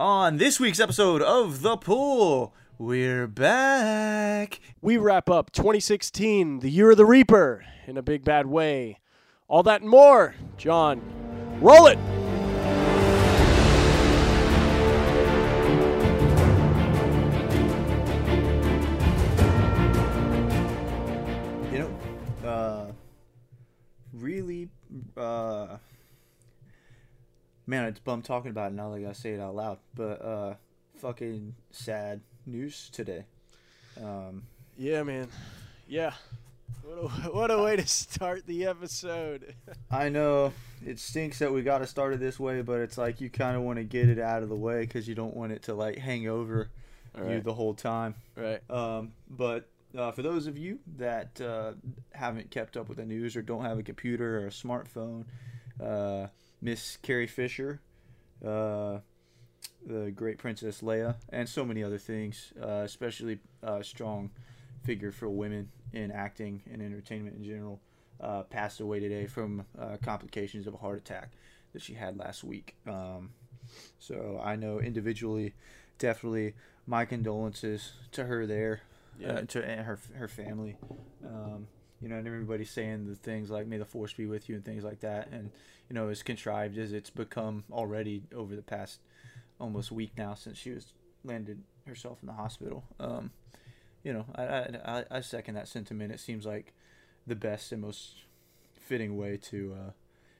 On this week's episode of The Pull, we're back. We wrap up 2016, the year of the Reaper, in a big bad way. All that and more. John, roll it. You know, uh, really, uh, man, it's bummed talking about it now that I say it out loud. But uh, fucking sad news today. Um, Yeah, man. Yeah. What a, what a way to start the episode. I know it stinks that we got to start it this way, but it's like you kind of want to get it out of the way because you don't want it to like hang over All you the whole time. Right. Um, but uh, for those of you that uh, haven't kept up with the news or don't have a computer or a smartphone, uh, Miss Carrie Fisher, uh, the great Princess Leia, and so many other things, uh, especially a strong figure for women in acting and entertainment in general, uh, passed away today from uh, complications of a heart attack that she had last week. Um, so I know individually, definitely my condolences to her there Yeah. uh, to and her her family. Um, you know, and everybody's saying the things like "May the force be with you" and things like that. And you know, as contrived as it's become already over the past almost week now since she was landed herself in the hospital. Um, you know, I, I I second that sentiment. It seems like the best and most fitting way to uh,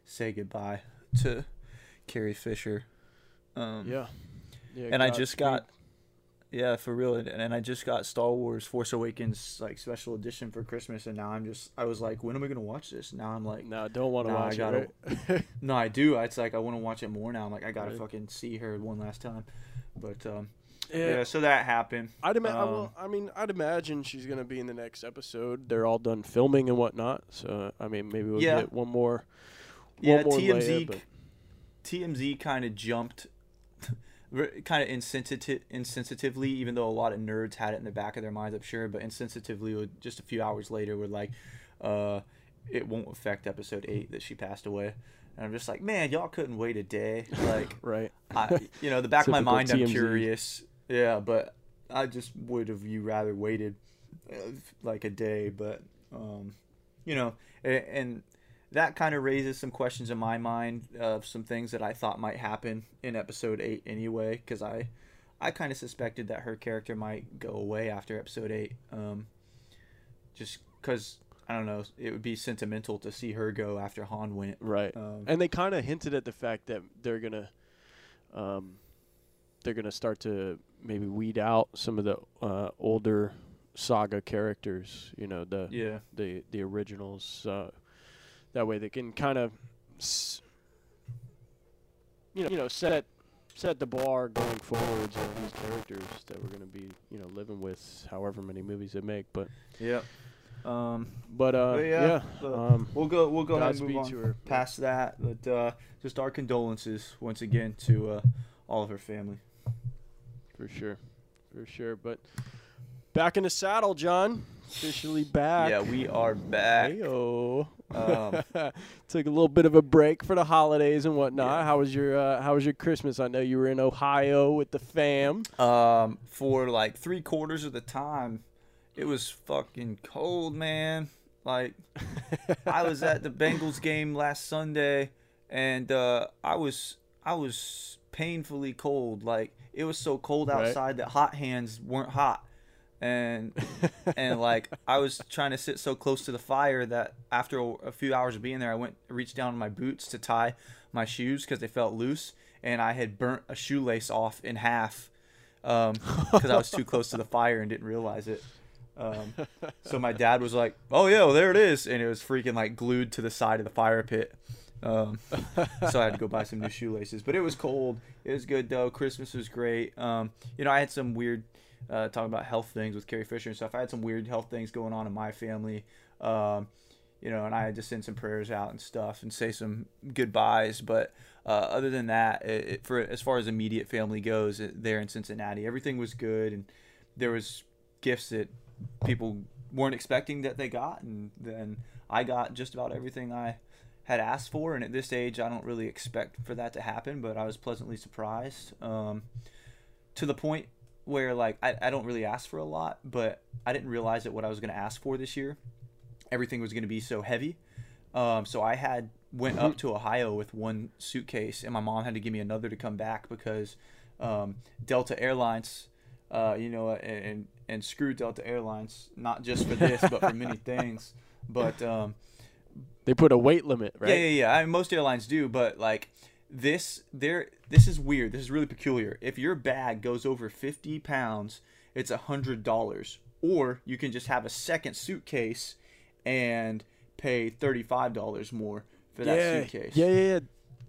say goodbye to Carrie Fisher. Um, Yeah. yeah and I just got yeah for real and, and I just got Star Wars Force Awakens like special edition for Christmas and now I'm just I was like when am I gonna watch this now I'm like No, I don't want to Nah, I watch gotta- it. Right? no I do it's like I want to watch it more now I'm like I gotta Right. fucking see her one last time but um yeah. yeah, so that happened I'd ima- I, Um, will, I mean, I'd imagine she's gonna be in the next episode. They're all done filming and whatnot, so I mean, maybe we'll Yeah. get one more. yeah one more TMZ TMZ kind of jumped kind of insensitive insensitively even though a lot of nerds had it in the back of their minds I'm sure but insensitively just a few hours later were like uh it won't affect episode 8 that she passed away. And I'm just like man y'all couldn't wait a day. Like right. I, you know the back of my mind I'm curious. Yeah but I just would have you rather waited uh, like a day but um you know and, and that kind of raises some questions in my mind of some things that I thought might happen in episode 8 anyway because I I kind of suspected that her character might go away after episode 8 um just cuz I don't know it would be sentimental to see her go after Han went Right. um, And they kind of hinted at the fact that they're gonna, um, they're gonna start to maybe weed out some of the uh, older saga characters. You know, the yeah the the originals. Uh, that way, they can kind of, you know, you know, set set the bar going forwards on these characters that we're gonna be, you know, living with however many movies they make. But yeah um but uh, But yeah, yeah, um, We'll go. We'll go ahead and move on to her. past that. But uh, just our condolences once again to uh, all of her family. For sure. For sure. But back in the saddle, John. Officially back. Yeah, we are back. Heyo. Um, Took a little bit of a break for the holidays and whatnot. Yeah. How was your uh, How was your Christmas? I know you were in Ohio with the fam. Um, for like three quarters of the time, it was fucking cold, man. Like I was at the Bengals game last Sunday, and uh, I was I was painfully cold. Like it was so cold Right. outside that hot hands weren't hot, and and like I was trying to sit so close to the fire that after a, a few hours of being there, I went reached down in my boots to tie my shoes because they felt loose, and I had burnt a shoelace off in half because I was too close to the fire and didn't realize it. Um, so my dad was like, "Oh yeah, well, there it is," and it was freaking like glued to the side of the fire pit. Um, so I had to go buy some new shoelaces. But it was cold. It was good though. Christmas was great. Um, you know, I had some weird uh, talking about health things with Carrie Fisher and stuff. I had some weird health things going on in my family. Um, you know, and I had to send some prayers out and stuff and say some goodbyes. But uh, other than that, it, it, for as far as immediate family goes, it, there in Cincinnati, everything was good, and there was gifts that people weren't expecting that they got, and then I got just about everything I had asked for, and at this age, I don't really expect for that to happen. But I was pleasantly surprised, um, to the point where like I, I don't really ask for a lot, but I didn't realize that what I was going to ask for this year, everything was going to be so heavy. Um, so I had went up to Ohio with one suitcase, and my mom had to give me another to come back because um, Delta Airlines, uh, you know, and and screw Delta Airlines, not just for this, but for many things. But um, They put a weight limit, right? yeah, yeah, yeah. I mean, most airlines do, but like this, there, this is weird. This is really peculiar. If your bag goes over fifty pounds, it's a hundred dollars, or you can just have a second suitcase and pay thirty five dollars more for that yeah, suitcase. Yeah, yeah, yeah.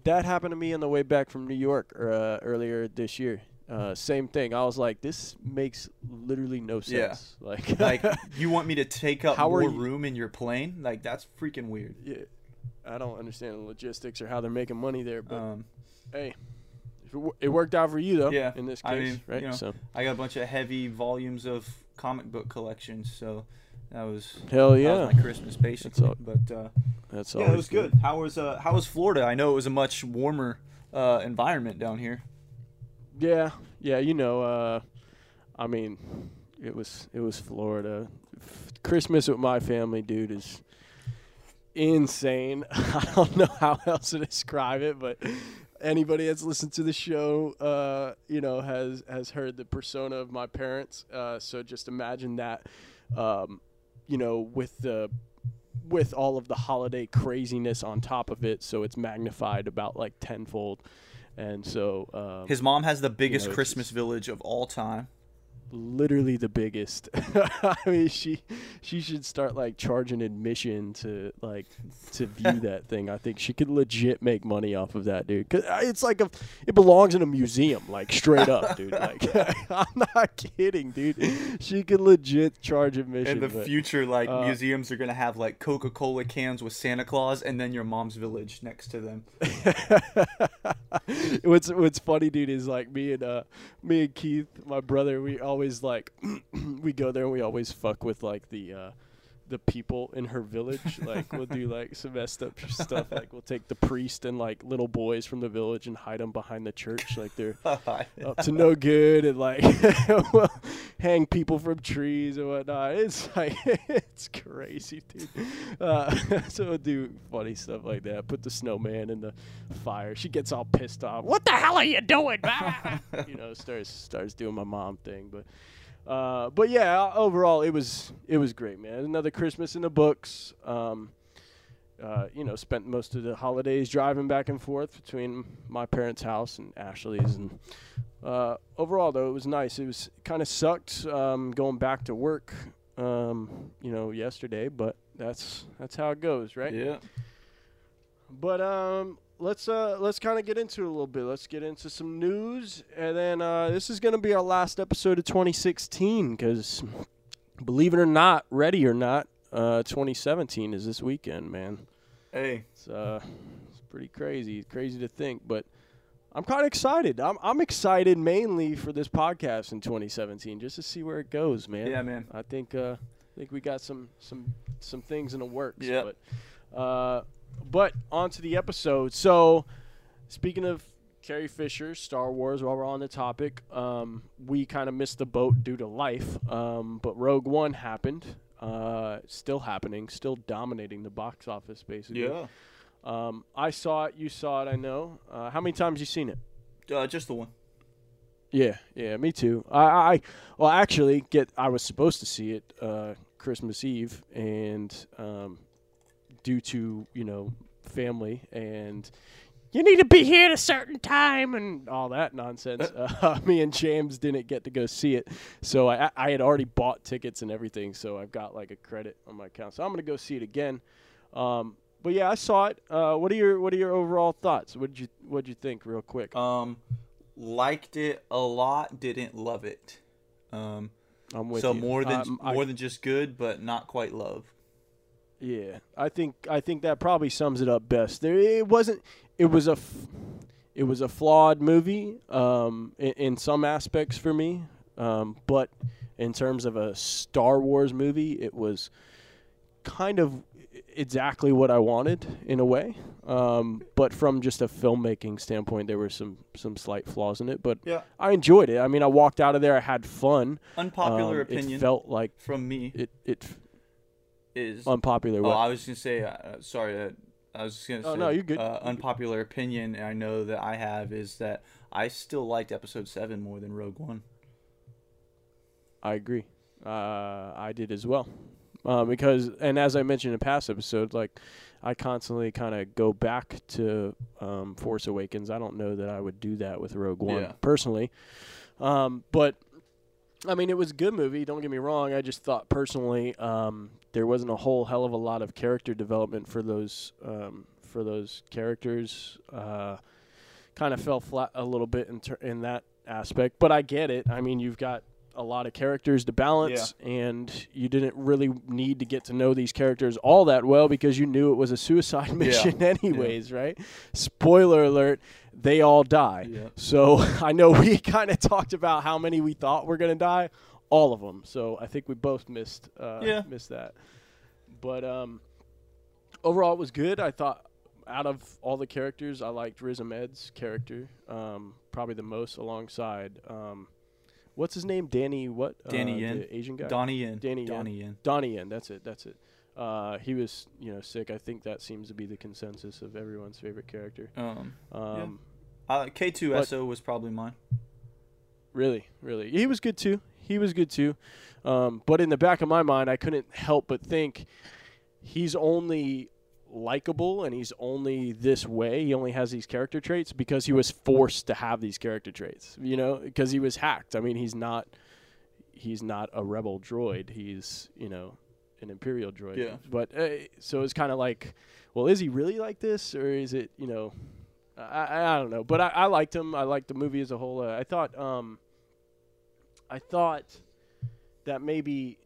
That happened to me on the way back from New York uh, earlier this year. Uh, same thing. I was like, this makes literally no Yeah. sense. Like, like you want me to take up How more room in your plane? Like that's freaking weird. yeah, I don't understand the logistics or how they're making money there, but Um, hey, if it, it worked out for you though. Yeah, in this case, I mean, right? you know, so I got a bunch of heavy volumes of comic book collections, so that was hell yeah, was my Christmas basically. all- But uh, that's all yeah, it was good. How was uh, how was Florida? I know it was a much warmer uh, environment down here. Yeah, yeah, you know, uh, I mean, it was it was Florida. F- Christmas with my family, dude, is insane. I don't know how else to describe it, but anybody that's listened to the show, uh, you know, has has heard the persona of my parents. Uh, so just imagine that, um, you know, with the with all of the holiday craziness on top of it, so it's magnified about like tenfold. And so um, His mom has the biggest it's Christmas just- village of all time. Literally the biggest. I mean, she she should start like charging admission to like to view that thing. I think she could legit make money off of that, dude. Cause uh, it's like a it belongs in a museum, like straight up, dude. Like I'm not kidding, dude. She could legit charge admission. In the but- future, like uh, museums are gonna have like Coca Cola cans with Santa Claus, and then your mom's village next to them. what's what's funny, dude, is like me and uh me and Keith, my brother, we always like we go there and we always fuck with like the uh the people in her village. Like we'll do like some messed up stuff. Like we'll take the priest and like little boys from the village and hide them behind the church. Like they're up to no good and like we'll hang people from trees and whatnot. It's like it's crazy, dude. Uh, so we'll do funny stuff like that. Put the snowman in the fire. She gets all pissed off. What the hell are you doing? Man? You know, starts starts doing my mom thing, but. Uh, but yeah, overall it was it was great, man. Another Christmas in the books. Um, uh, you know, spent most of the holidays driving back and forth between my parents' house and Ashley's, and uh, overall though it was nice. It was kind of sucked um, going back to work, um, you know, yesterday, but that's that's how it goes, right? Yeah. But um, let's uh, let's kind of get into it a little bit. Let's get into some news, and then uh, this is gonna be our last episode of 2016 because, believe it or not, ready or not, uh, 2017 is this weekend, man. Hey. It's uh, it's pretty crazy, crazy to think, but I'm kind of excited. I'm I'm excited mainly for this podcast in 2017, just to see where it goes, man. Yeah, man. I think uh, I think we got some some some things in the works. Yep. But uh, but on to the episode. So speaking of Carrie Fisher, Star Wars. While we're on the topic, um, we kind of missed the boat due to life. Um, but Rogue One happened. Uh, still happening. Still dominating the box office, basically. Yeah. Um, I saw it. You saw it. I know. Uh, how many times you seen it? Uh, just the one. Yeah, yeah, me too. I, I, well, actually, get. I was supposed to see it uh, Christmas Eve, and um, due to you know family and you need to be here at a certain time and all that nonsense, uh, me and James didn't get to go see it. So I, I had already bought tickets and everything, so I've got like a credit on my account. So I'm gonna go see it again. Um, but yeah, I saw it. Uh, what are your What are your overall thoughts? What did you What did you think, real quick? Um, liked it a lot. Didn't love it. Um, I'm with so you. more than Um, I- more than just good, but not quite love. Yeah, I think I think that probably sums it up best. There, it wasn't. It was a, f- it was a flawed movie um, in, in some aspects for me, um, but in terms of a Star Wars movie, it was kind of exactly what I wanted in a way. Um, but from just a filmmaking standpoint, there were some some slight flaws in it. But Yeah. I enjoyed it. I mean, I walked out of there. I had fun. Unpopular Um, opinion It felt like from me it it is. unpopular. oh. I was gonna say. Uh, sorry. Uh, I was just gonna Oh, say. no, you're good. Uh, unpopular opinion I know that I have is that I still liked Episode Seven more than Rogue One. I agree. Uh, I did as well. Uh, because, and as I mentioned in past episodes, like I constantly kind of go back to um, Force Awakens. I don't know that I would do that with Rogue One Yeah. personally, um, but I mean, it was a good movie. Don't get me wrong. I just thought personally um, there wasn't a whole hell of a lot of character development for those um, for those characters. Uh, kind of fell flat a little bit in ter- in that aspect, but I get it. I mean, you've got a lot of characters to balance, and you didn't really need to get to know these characters all that well because you knew it was a suicide mission, anyways, right? Spoiler alert: they all die. Yeah. So I know we kind of talked about how many we thought were gonna die, all of them. So I think we both missed uh, Yeah. missed that. But um, overall, it was good. I thought out of all the characters, I liked Riz Ahmed's character um, probably the most, alongside um, what's his name, Danny what? Danny uh, Yen. Asian guy. Donnie Yen. Danny Yen. Donnie Yen. Donnie Yen. That's it. That's it. Uh, he was, you know, sick. I think that seems to be the consensus of everyone's favorite character. Um, Um, uh, K2SO was probably mine. Really, really, he was good too. He was good too. Um, but in the back of my mind, I couldn't help but think he's only likable and he's only this way. He only has these character traits because he was forced to have these character traits. You know, because he was hacked. I mean, he's not. He's not a rebel droid. He's you know an imperial droid. Yeah. But uh, so it's kind of like, well, is he really like this, or is it you know? I, I, don't know, but I, I liked him. I liked the movie as a whole. Uh, I thought, um, I thought that maybe,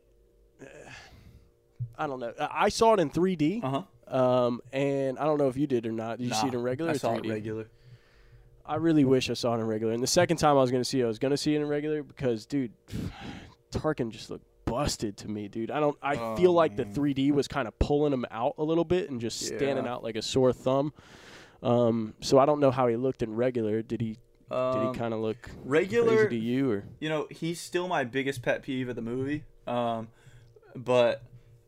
uh, I don't know. I saw it in 3D, Uh huh. um, and I don't know if you did or not. Did you see it in regular I saw 3D? it regular. I really wish I saw it in regular. And the second time I was going to see it, I was going to see it in regular because, dude, Tarkin just looked busted to me, dude. I don't. I Oh, feel like man. the 3D was kind of pulling him out a little bit and just standing Yeah. out like a sore thumb. Um, so I don't know how he looked in regular. Did he? Did Um, he kind of look regular? crazy to you or? you know, he's still my biggest pet peeve of the movie. Um, but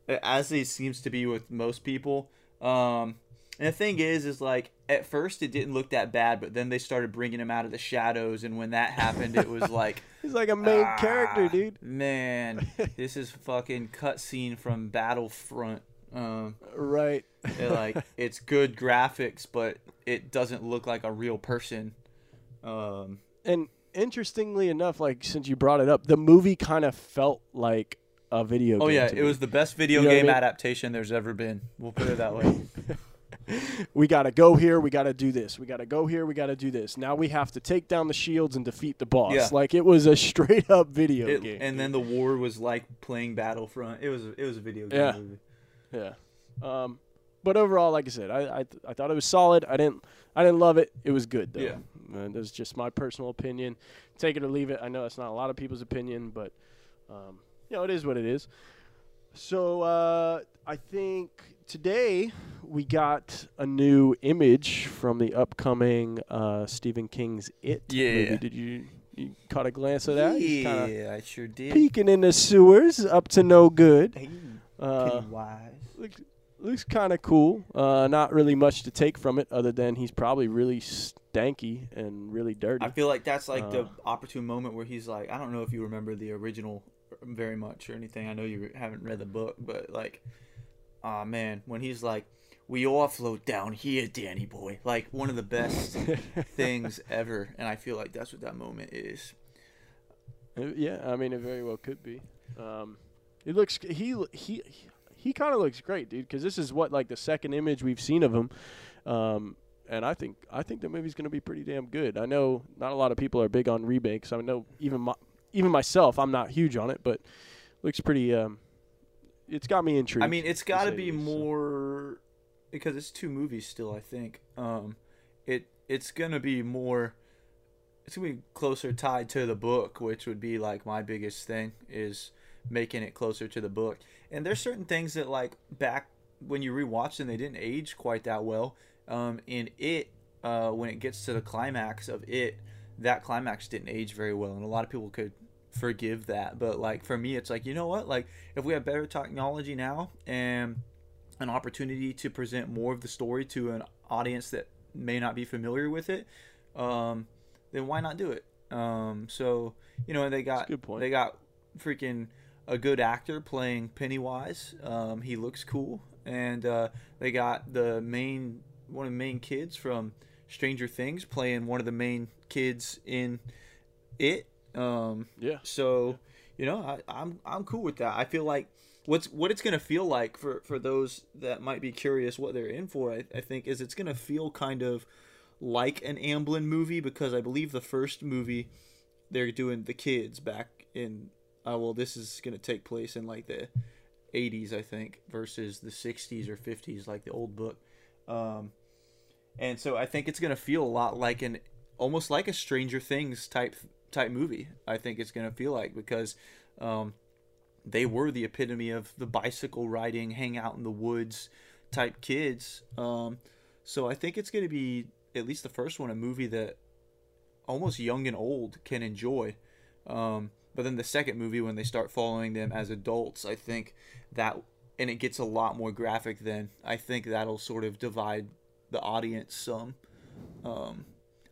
as he seems to be with most people, um, and the thing is, is like at first it didn't look that bad, but then they started bringing him out of the shadows, and when that happened, it was like He's like a main ah, character, dude. Man, this is fucking cutscene from Battlefront. Um, Right. like it's good graphics, but it doesn't look like a real person. Um, and interestingly enough, like since you brought it up, the movie kind of felt like a video. Game. Oh yeah, it me. was the best video You know what I game mean? adaptation there's ever been. We'll put it that way. We got to go here, we got to do this. We got to go here, we got to do this. Now we have to take down the shields and defeat the boss. Yeah. Like it was a straight up video It- game. and then the war was like playing Battlefront. It was it was a video game Yeah. movie. yeah. Um, but overall, like I said, I, I I thought it was solid. I didn't I didn't love it. It was good though. Yeah. And that's just my personal opinion. Take it or leave it. I know that's not a lot of people's opinion, but um, you know it is what it is. So uh, I think today we got a new image from the upcoming uh, Stephen King's It Yeah. movie. Did you you caught a glance of that? Yeah, I sure did. peeking in the sewers, up to no good. Hey, Uh, Pennywise. looks looks kind of cool. Uh, not really much to take from it, other than he's probably really stanky and really dirty. I feel like that's like the Uh, opportune moment where he's like, I don't know if you remember the original very much or anything. I know you haven't read the book, but like, ah man, when he's like, "We all float down here, Danny boy," like one of the best things ever, and I feel like that's what that moment is. Uh, yeah, I mean, it very well could be. Um, it looks he he he kind of looks great, dude. Because this is what like the second image we've seen of him, um, and I think I think the movie's gonna be pretty damn good. I know not a lot of people are big on remakes. I know even my even myself, I'm not huge on it, but looks pretty. Um, it's got me intrigued. I mean, it's got to be least, so. more because it's two movies still. I think um, it it's gonna be more. It's gonna be closer tied to the book, which would be like my biggest thing is making it closer to the book. And there's certain things that like back when you rewatch them, they didn't age quite that well. Um, in it, uh, when it gets to the climax of it, that climax didn't age very well, and a lot of people could forgive that. But like for me, it's like you know what? Like if we have better technology now and an opportunity to present more of the story to an audience that may not be familiar with it, um, then why not do it? Um, so you know they got good point. they got freaking a good actor playing Pennywise. Um, he looks cool, and uh, they got the main one of the main kids from Stranger Things playing one of the main kids in it. Um, Yeah. so, you know, I, I'm I'm cool with that. I feel like what's what it's gonna feel like for for those that might be curious what they're in for. I, I think is it's gonna feel kind of like an Amblin movie because I believe the first movie they're doing the kids back in. Uh, well, this is gonna take place in like the 80s, I think, versus the 60s or 50s, like the old book. Um, and so I think it's gonna feel a lot like an almost like a Stranger Things type type movie. I think it's gonna feel like because um, they were the epitome of the bicycle riding, hang out in the woods type kids. Um, so I think it's gonna be at least the first one a movie that almost young and old can enjoy. Um, but then the second movie, when they start following them as adults, I think that and it gets a lot more graphic. Then I think that'll sort of divide the audience some. Um,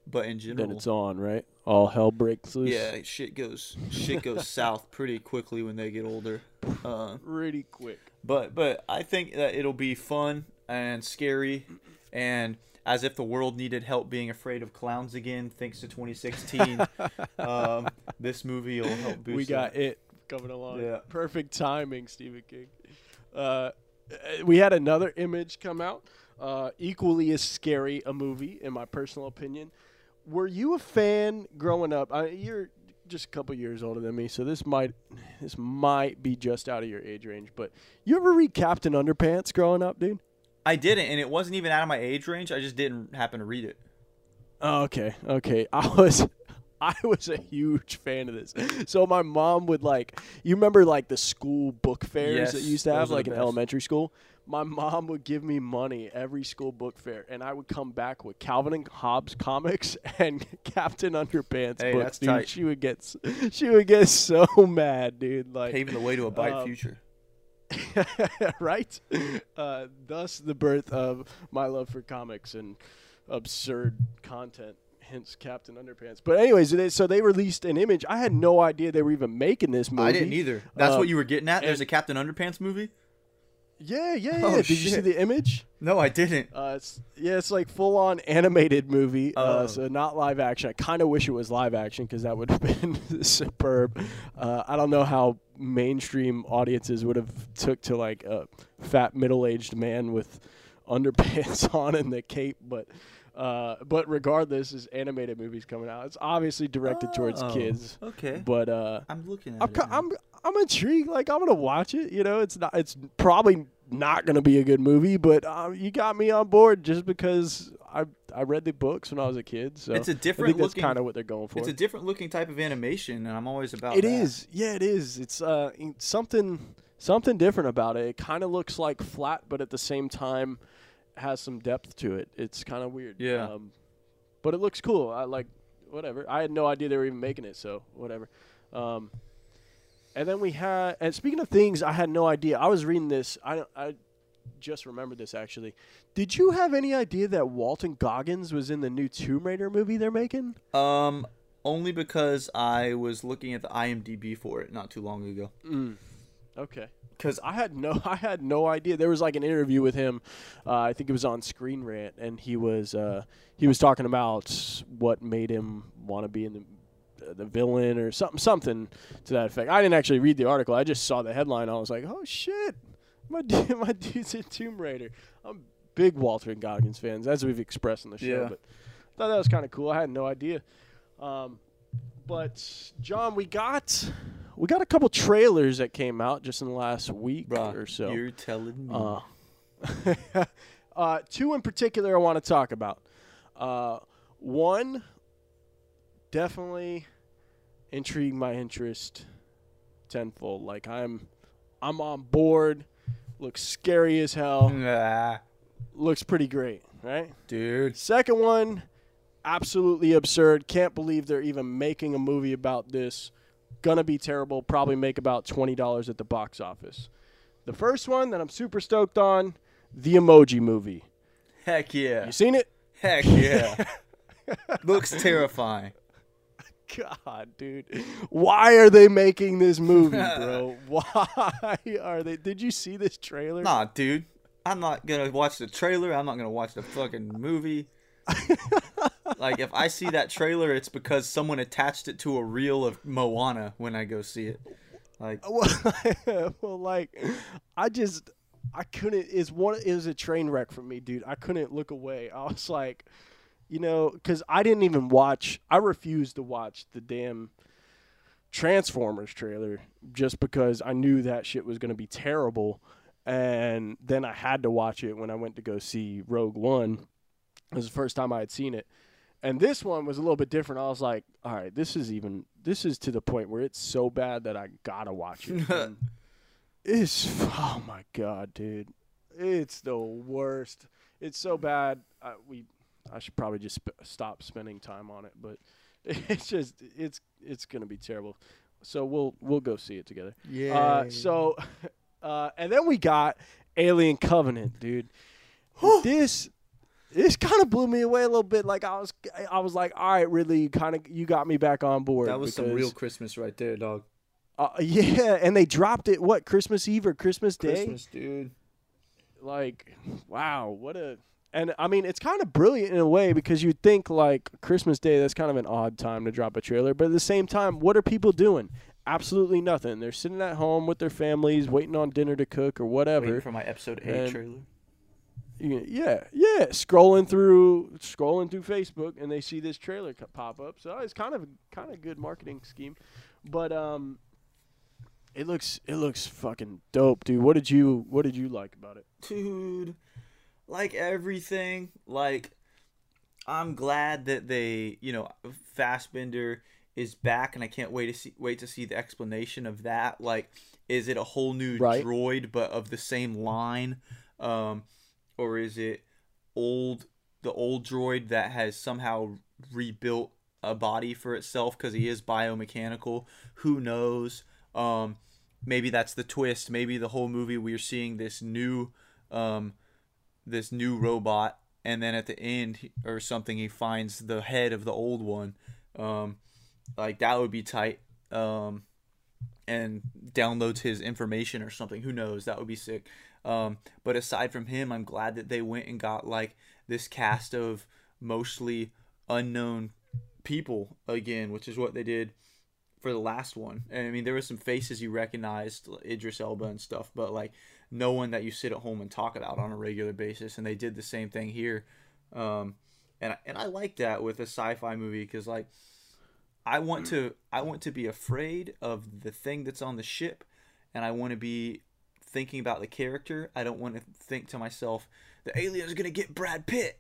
but in general, Then it's on, right? All hell breaks loose. yeah, shit goes shit goes south pretty quickly when they get older. Uh, Pretty quick. but but I think that it'll be fun and scary, and as if the world needed help being afraid of clowns again, thanks to 2016. um, this movie will help boost. we got that. it coming along. Yeah. Perfect timing, Stephen King. Uh, we had another image come out, uh, equally as scary a movie, in my personal opinion. Were you a fan growing up? I, you're just a couple years older than me, so this might this might be just out of your age range. But you ever read Captain Underpants growing up, dude? I didn't, and it wasn't even out of my age range. I just didn't happen to read it. Oh, okay, okay. I was I was a huge fan of this. So my mom would like you remember like the school book fairs that Yes, you used to have those are the like in elementary school. My mom would give me money every school book fair, and I would come back with Calvin and Hobbes comics and Captain Underpants Hey, books. dude, tight. she would get she would get so mad, dude. Like Paving the way to a bright um, future. right? Uh, thus, the birth of my love for comics and absurd content. Hence, Captain Underpants. But anyways, is, so they released an image. I had no idea they were even making this movie. I didn't either. That's Um, what you were getting at. There's a Captain Underpants movie. Yeah, yeah, yeah. Oh, Did you see the image? No, I didn't. Uh, it's yeah, it's like full on animated movie. Uh, Oh. so not live action. I kind of wish it was live action because that would have been superb. Uh, I don't know how mainstream audiences would have took to like a fat middle aged man with underpants on and the cape, but. Uh, but regardless, this animated movie's coming out. It's obviously directed towards Oh, kids, Okay. but uh, I'm looking at I'm, it. I'm I'm intrigued. Like I'm gonna watch it. You know, it's not. It's probably not gonna be a good movie, but um, you got me on board just because I I read the books when I was a kid. So It's a different think that's kind of what they're going for. It's a different looking type of animation, and I'm always about. It that. is. Yeah, it is. It's uh something something different about it. It kind of looks like flat, but at the same time has some depth to it. It's kind of weird. Yeah. Um, but it looks cool. I like whatever. I had no idea they were even making it, so whatever. Um, and then we had. And speaking of things, I had no idea. I was reading this. I I just remembered this actually. Did you have any idea that Walton Goggins was in the new Tomb Raider movie they're making? Um, only because I was looking at the IMDb for it not too long ago. Mm. Okay. 'Cause I had no, I had no idea. There was like an interview with him. Uh, I think it was on Screen Rant, and he was uh, he was talking about what made him want to be in the the villain or something, something to that effect. I didn't actually read the article. I just saw the headline. I was like, oh shit, my dude, my dude's in Tomb Raider. I'm big Walton Goggins fans, as we've expressed on the show. Yeah. But I thought that was kind of cool. I had no idea. Um, but John, we got we got a couple trailers that came out just in the last week Bruh, or so. you're telling me. Uh, uh, two in particular I want to talk about. Uh, one definitely intrigued my interest tenfold. Like I'm, I'm on board. Looks scary as hell. Nah. Looks pretty great. right? dude. Second one, absolutely absurd. Can't believe they're even making a movie about this. Gonna be terrible. Probably make about twenty dollars at the box office. The first one that I'm super stoked on, the Emoji Movie. Heck yeah. You seen it? Heck yeah. Looks terrifying. God, dude, why are they making this movie, bro? Why are they? Did you see this trailer? Nah, dude. I'm not gonna watch the trailer. I'm not gonna watch the fucking movie. like if I see that trailer, it's because someone attached it to a reel of Moana when I go see it. Like well, like I just I couldn't. Is one it was a train wreck for me, dude. I couldn't look away. I was like, you know, because I didn't even watch. I refused to watch the damn Transformers trailer just because I knew that shit was gonna be terrible. And then I had to watch it when I went to go see Rogue One. It was the first time I had seen it. And this one was a little bit different. I was like, all right, this is even this is to the point where it's so bad that I gotta watch it. And it's oh my god, dude. It's the worst. It's so bad. I, we I should probably just sp- stop spending time on it, but it's just it's it's to be terrible. So we'll we'll go see it together. yeah. Uh, so, uh, and then we got Alien Covenant, dude. this this kind of blew me away a little bit. Like I was I was like, all right, Ridley, you kind of you got me back on board. that was some real Christmas right there, dog. uh, yeah, and they dropped it what Christmas Eve or Christmas Day? Christmas, dude. Like, wow, what a and I mean it's kind of brilliant in a way because you think like Christmas Day that's kind of an odd time to drop a trailer, but at the same time, what are people doing? Absolutely nothing. They're sitting at home with their families, waiting on dinner to cook or whatever. Waiting for my episode eight And- trailer. Yeah, yeah, scrolling through scrolling through Facebook and they see this trailer co- pop up. So it's kind of kind of good marketing scheme. But um it looks it looks fucking dope, dude. What did you what did you like about it? dude like everything like i'm glad that they you know Fassbender is back and i can't wait to see wait to see the explanation of that like is it a whole new Right. droid but of the same line um or is it old the old droid that has somehow rebuilt a body for itself because he is biomechanical? Who knows? Um maybe that's the twist. Maybe the whole movie we're seeing this new um this new robot and then at the end or something he finds the head of the old one. Um like that would be tight um and downloads his information or something. Who knows? That would be sick um but aside from him i'm glad that they went and got like this cast of mostly unknown people again which is what they did for the last one. And i mean there were some faces you recognized idris elba and stuff but like no one that you sit at home and talk about on a regular basis and they did the same thing here. Um and I- and I like that with a sci-fi movie cuz like I want to I want to be afraid of the thing that's on the ship and I want to be thinking about the character I don't want to think to myself the alien's going to get Brad Pitt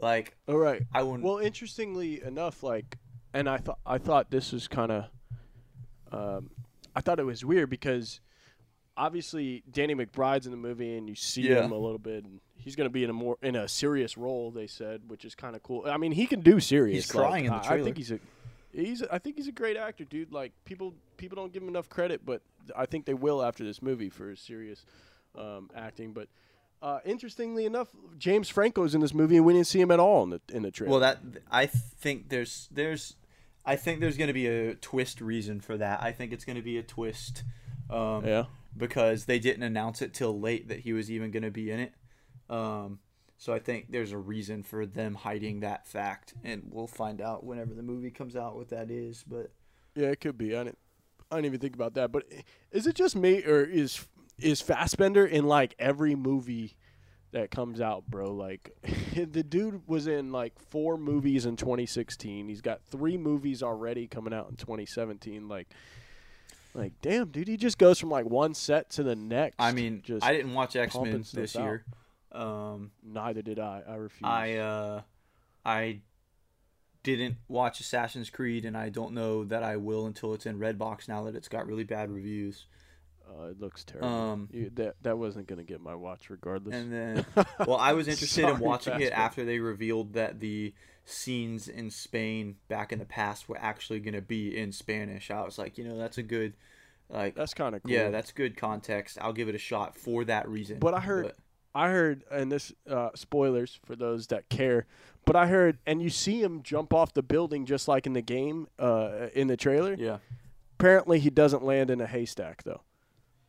like All right. I wouldn't Well, interestingly enough, like, and I thought I thought this was kind of, um, I thought it was weird because obviously Danny McBride's in the movie and you see Yeah. him a little bit, and he's going to be in a more in a serious role. They said, which is kind of cool. I mean, he can do serious. He's crying in the I- I think he's a. He's, I think he's a great actor, dude. Like people, people don't give him enough credit, but I think they will after this movie for his serious um, acting. But uh, interestingly enough, James Franco's in this movie, and we didn't see him at all in the in the trailer. Well, that I think there's there's I think there's going to be a twist reason for that. I think it's going to be a twist um yeah. because they didn't announce it till late that he was even going to be in it. Um so I think there's a reason for them hiding that fact and we'll find out whenever the movie comes out what that is, but Yeah, it could be. I didn't. I didn't even think about that. But is it just me, or is is Fassbender in like every movie that comes out, bro? Like, the dude was in like four movies in 2016. He's got three movies already coming out in 2017. Like, like damn, dude, he just goes from like one set to the next. I mean, just I didn't watch pumping stuff this out. Um neither did I. I refuse. I uh I didn't watch Assassin's Creed and I don't know that I will until it's in Redbox now that it's got really bad reviews. Uh, it looks terrible. Um, You- that that wasn't gonna get my watch regardless. and then well, I was interested in Sorry, watching it after they revealed that the scenes in Spain back in the past were actually going to be in Spanish. I was like, you know, that's a good like that's kind of cool. yeah, that's good context. I'll give it a shot for that reason. But I heard- I heard, and this uh, spoilers for those that care, but I heard, and you see him jump off the building just like in the game, uh, in the trailer. yeah. Apparently, he doesn't land in a haystack though.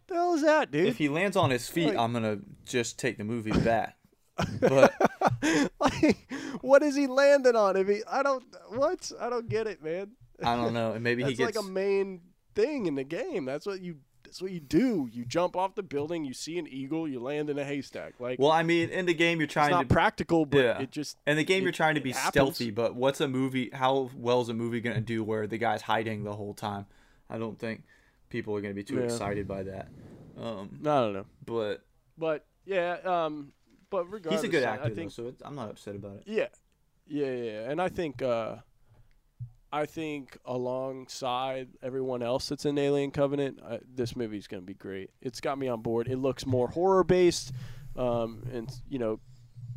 The hell is that, dude? If he lands on his feet, Like- I'm gonna just take the movie back. But like, what is he landing on? If he, I don't, what? I don't get it, man. I don't know. And maybe he That's gets like a main thing in the game. That's what you. That's what you do. You jump off the building. You see an eagle. You land in a haystack. Like Well, I mean, in the game you're it's trying not to practical, but Yeah. it just in the game it- you're trying to be stealthy, but what's a movie how well is a movie going to do where the guy's hiding the whole time? I don't think people are going to be too Yeah. excited by that. Um I don't know. but But yeah, um, but regardless, he's a good actor I though, think so it's, I'm not upset about it. Yeah, yeah, yeah, and I think uh, I think alongside everyone else that's in Alien Covenant, uh, this is gonna be great. It's got me on board. It looks more horror based, um, and you know,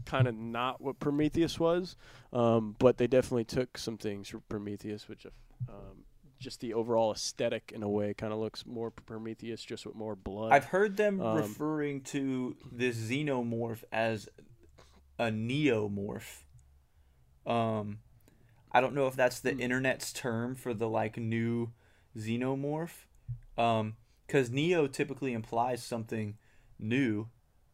kind of not what Prometheus was, um, but they definitely took some things from Prometheus, which. Um, just the overall aesthetic in a way kind of looks more Prometheus, just with more blood. I've heard them Um, referring to this xenomorph as a neomorph. Um, I don't know if that's the Hmm. internet's term for the like new xenomorph. Um, because neo typically implies something new.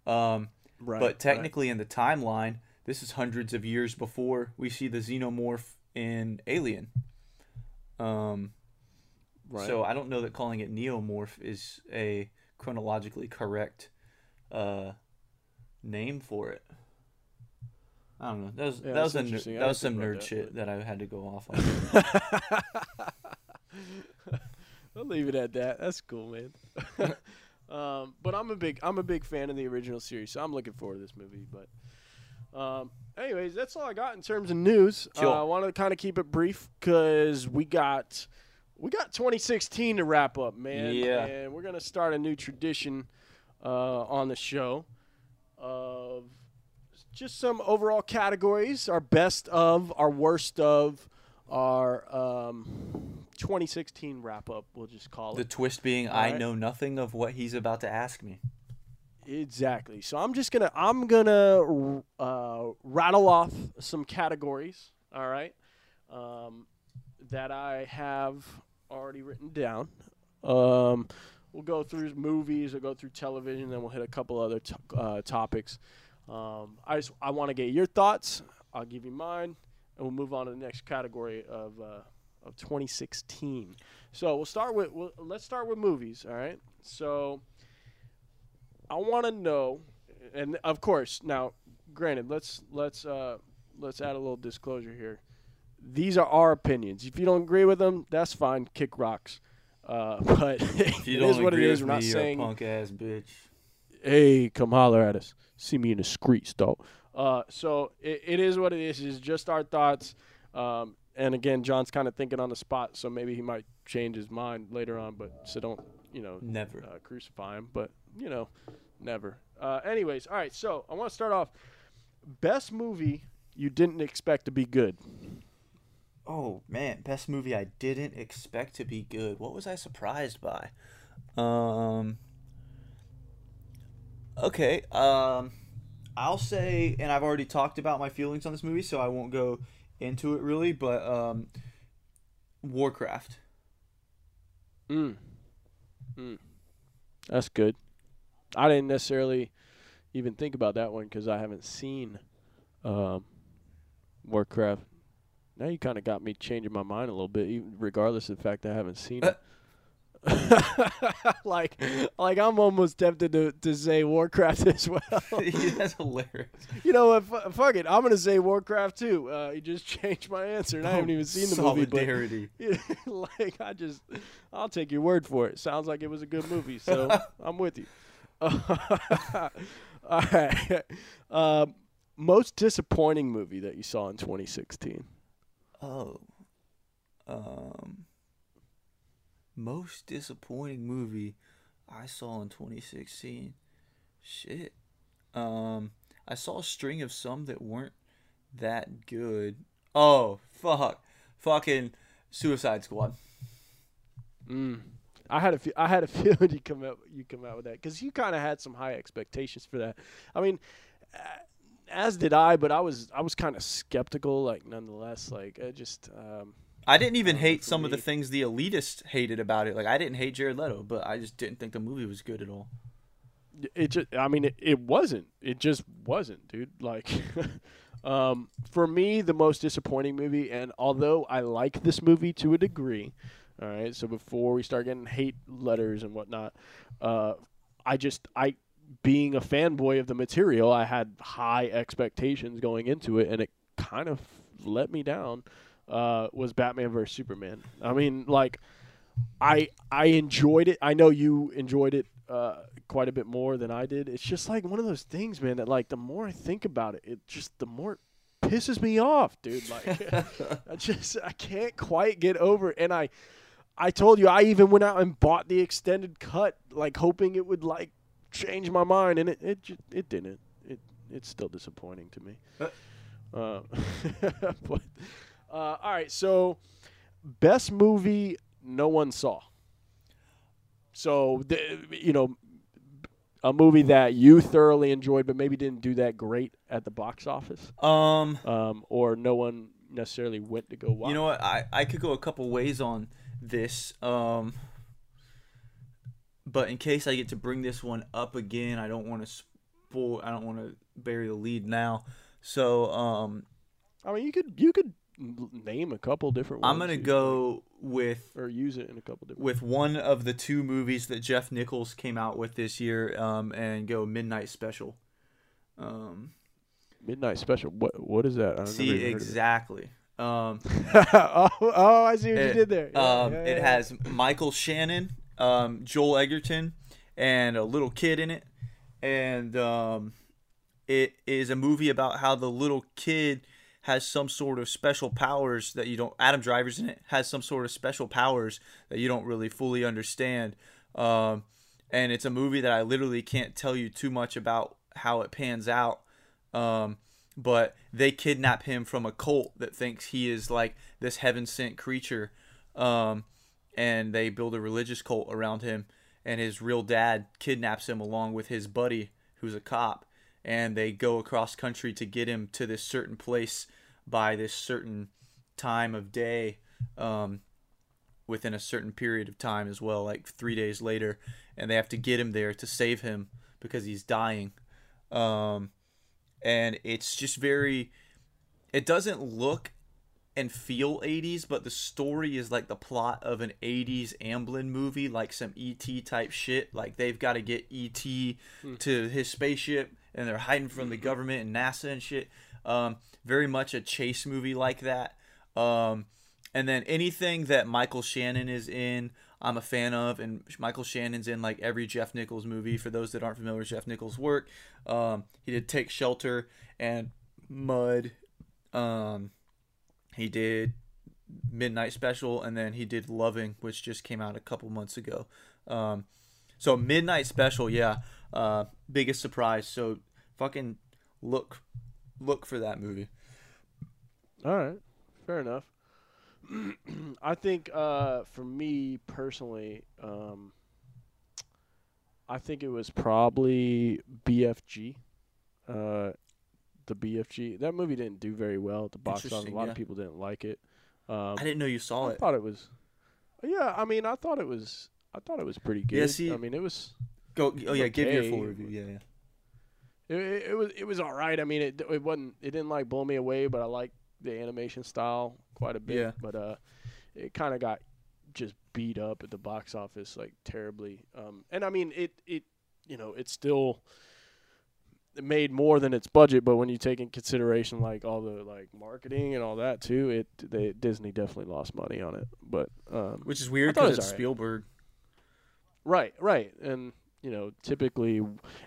Um, right, but technically in the timeline, this is hundreds of years before we see the xenomorph in Alien. Um, right, right. so I don't know that calling it neomorph is a chronologically correct uh, name for it. I don't know. That was Yeah, that was a ner- that was some nerd that, shit but- that I had to go off on. I'll leave it at that. That's cool, man. um, but I'm a big I'm a big fan of the original series, so I'm looking forward to this movie. But, um, anyways, that's all I got in terms of news. Sure. Uh, I want to kind of keep it brief because we got we got 2016 to wrap up, man. Yeah. and we're gonna start a new tradition uh, on the show of just some overall categories: our best of, our worst of, our um, 2016 wrap up. We'll just call it. the twist being I Alright. know nothing of what he's about to ask me. exactly. So I'm just gonna I'm gonna uh, rattle off some categories. All right, um, that I have already written down. Um, we'll go through movies. We'll go through television. Then we'll hit a couple other t- uh, topics. Um, I just I want to get your thoughts. I'll give you mine, and we'll move on to the next category of uh, of 2016. So we'll start with we'll, let's start with movies. All right. So I want to know, and of course now, granted, let's let's uh, let's add a little disclosure here. These are our opinions. If you don't agree with them, that's fine. Kick rocks. Uh, but it is what it is. We're not saying punk ass bitch. hey, come holler at us. See me in the streets, though. Uh, so it, it is what it is. It's just our thoughts. Um, and again, John's kind of thinking on the spot, so maybe he might change his mind later on. But so don't, you know, Never. uh, crucify him. But you know, never. Uh, anyways, all right. So I want to start off. Best movie you didn't expect to be good. Oh man, best movie I didn't expect to be good. What was I surprised by? Um Okay, um I'll say and I've already talked about my feelings on this movie, so I won't go into it really, but um Warcraft. Mm. Mm. That's good. I didn't necessarily even think about that one because I haven't seen um, Warcraft. Now you kind of got me changing my mind a little bit, even regardless of the fact that I haven't seen it. like, like I'm almost tempted to, to say Warcraft as well. That's hilarious. you know what? F- fuck it. I'm gonna say Warcraft too. Uh, you just changed my answer, and I haven't even seen the movie. Solidarity. like I just, I'll take your word for it. Sounds like it was a good movie, so I'm with you. All right. Um, most disappointing movie that you saw in 2016? Oh. Um most disappointing movie. I saw in 2016. Shit. Um, I saw a string of some that weren't that good. Oh fuck, fucking Suicide Squad. Mm. I had a fe- I had a feeling you come out you come out with that because you kind of had some high expectations for that. I mean, as did I, but I was I was kind of skeptical. Like nonetheless, like I just um, I didn't even hate some of the things the elitists hated about it. Like I didn't hate Jared Leto, but I just didn't think the movie was good at all. it just I mean it, it wasn't. It just wasn't, dude. Like um, for me, the most disappointing movie, and although I like this movie to a degree, all right. So before we start getting hate letters and whatnot, uh, I just I being a fanboy of the material, I had high expectations going into it, and it kind of let me down. Uh, was Batman vs Superman? I mean, like, I I enjoyed it. I know you enjoyed it uh, quite a bit more than I did. It's just like one of those things, man. That like the more I think about it, it just the more it pisses me off, dude. Like, I just I can't quite get over. it. And I I told you I even went out and bought the extended cut, like hoping it would like change my mind, and it it it didn't. It it's still disappointing to me. Uh, but uh, all right, so best movie no one saw. So the, you know, a movie that you thoroughly enjoyed, but maybe didn't do that great at the box office, Um, um, or no one necessarily went to go watch. you know what? I I could go a couple ways on this. Um, but in case I get to bring this one up again, I don't want to spoil. I don't want to bury the lead now. So um, I mean, you could you could name a couple different. I'm gonna go with or use it in a couple different. with one of the two movies that Jeff Nichols came out with this year, um, and go Midnight Special. Um, Midnight Special. What what is that? See never even heard of it. exactly. Um, oh, oh, I see what It- you did there. Yeah, um, yeah, it has Michael Shannon, um, Joel Edgerton, and a little kid in it, and um, it is a movie about how the little kid has some sort of special powers that you don't. Adam Driver's in it has some sort of special powers that you don't really fully understand, um, and it's a movie that I literally can't tell you too much about how it pans out. Um, but they kidnap him from a cult that thinks he is like this heaven sent creature um, and they build a religious cult around him and his real dad kidnaps him along with his buddy who's a cop and they go across country to get him to this certain place by this certain time of day um, within a certain period of time as well like three days later and they have to get him there to save him because he's dying. Um, and it's just very it doesn't look and feel 80s but the story is like the plot of an 80s amblin movie like some et type shit. Like they've got to get et to his spaceship and they're hiding from the government and nasa and shit um, very much a chase movie like that um, and then anything that michael shannon is in i'm a fan of and michael shannon's in like every jeff nichols movie for those that aren't familiar with jeff nichols work um, he did take shelter and mud um, he did Midnight Special, and then he did Loving, which just came out a couple months ago. Um, so Midnight Special, yeah, uh, biggest surprise. So fucking look, look for that movie. All right, fair enough. I think uh, for me personally, um, I think it was probably BFG. Uh, the BFG. That movie didn't do very well at the box office. A lot yeah. of people didn't like it. Um, I didn't know you saw I it. I thought it was. Yeah, I mean, I thought it was. I thought it was pretty good. Yeah, see- I mean, it was. Go. Oh yeah, give your okay. full review. Yeah, yeah. It, it, it was. It was all right. I mean, it it wasn't. It didn't like blow me away, but I like the animation style quite a bit. Yeah. But uh, it kind of got just beat up at the box office like terribly. Um, and I mean, it it you know it still made more than its budget, but when you take in consideration like all the like marketing and all that too, it they Disney definitely lost money on it. But um, Which is weird I thought it because it's alright. Spielberg. Right, right. And, you know, typically,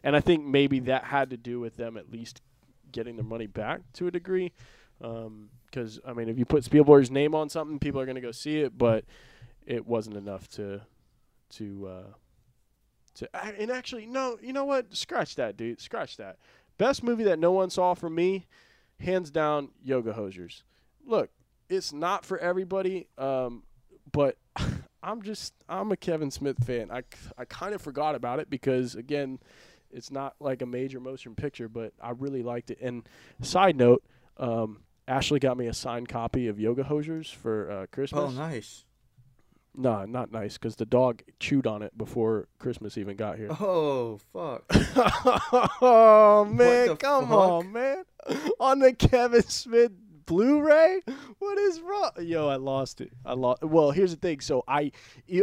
and I think maybe that had to do with them at least getting their money back to a degree. Because, I mean, if you put Spielberg's name on something, people are going to go see it, but it wasn't enough to, to, uh, to and actually no, you know what? Scratch that, dude. Scratch that. Best movie that no one saw for me, hands down, Yoga Hosers. Look, it's not for everybody, um, but I'm just I'm a Kevin Smith fan. I I kind of forgot about it because again, it's not like a major motion picture, but I really liked it. And side note, um, Ashley got me a signed copy of Yoga Hosers for uh, Christmas. Oh, nice. No, not nice because the dog chewed on it before Christmas even got here. Oh, fuck. oh man, come fuck? on, man! On the Kevin Smith Blu-ray, what is wrong? Yo, I lost it. I lost. Well, here's the thing. So I,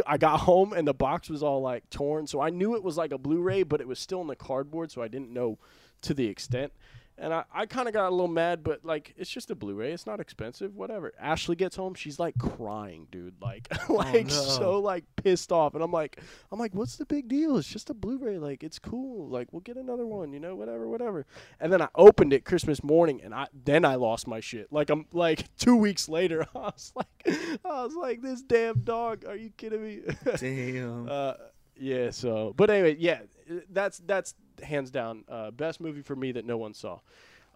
I got home and the box was all like torn. So I knew it was like a Blu-ray, but it was still in the cardboard. So I didn't know to the extent. And I, I kind of got a little mad, but like it's just a Blu-ray. It's not expensive. Whatever. Ashley gets home, she's like crying, dude. Like, like no. so like pissed off. And I'm like, I'm like, what's the big deal? It's just a Blu-ray. Like, it's cool. Like, we'll get another one. You know, whatever, whatever. And then I opened it Christmas morning, and I then I lost my shit. Like, I'm like two weeks later, I was like, I was like, this damn dog. Are you kidding me? Damn. uh, yeah. So, but anyway, yeah, that's that's hands down uh, best movie for me that no one saw.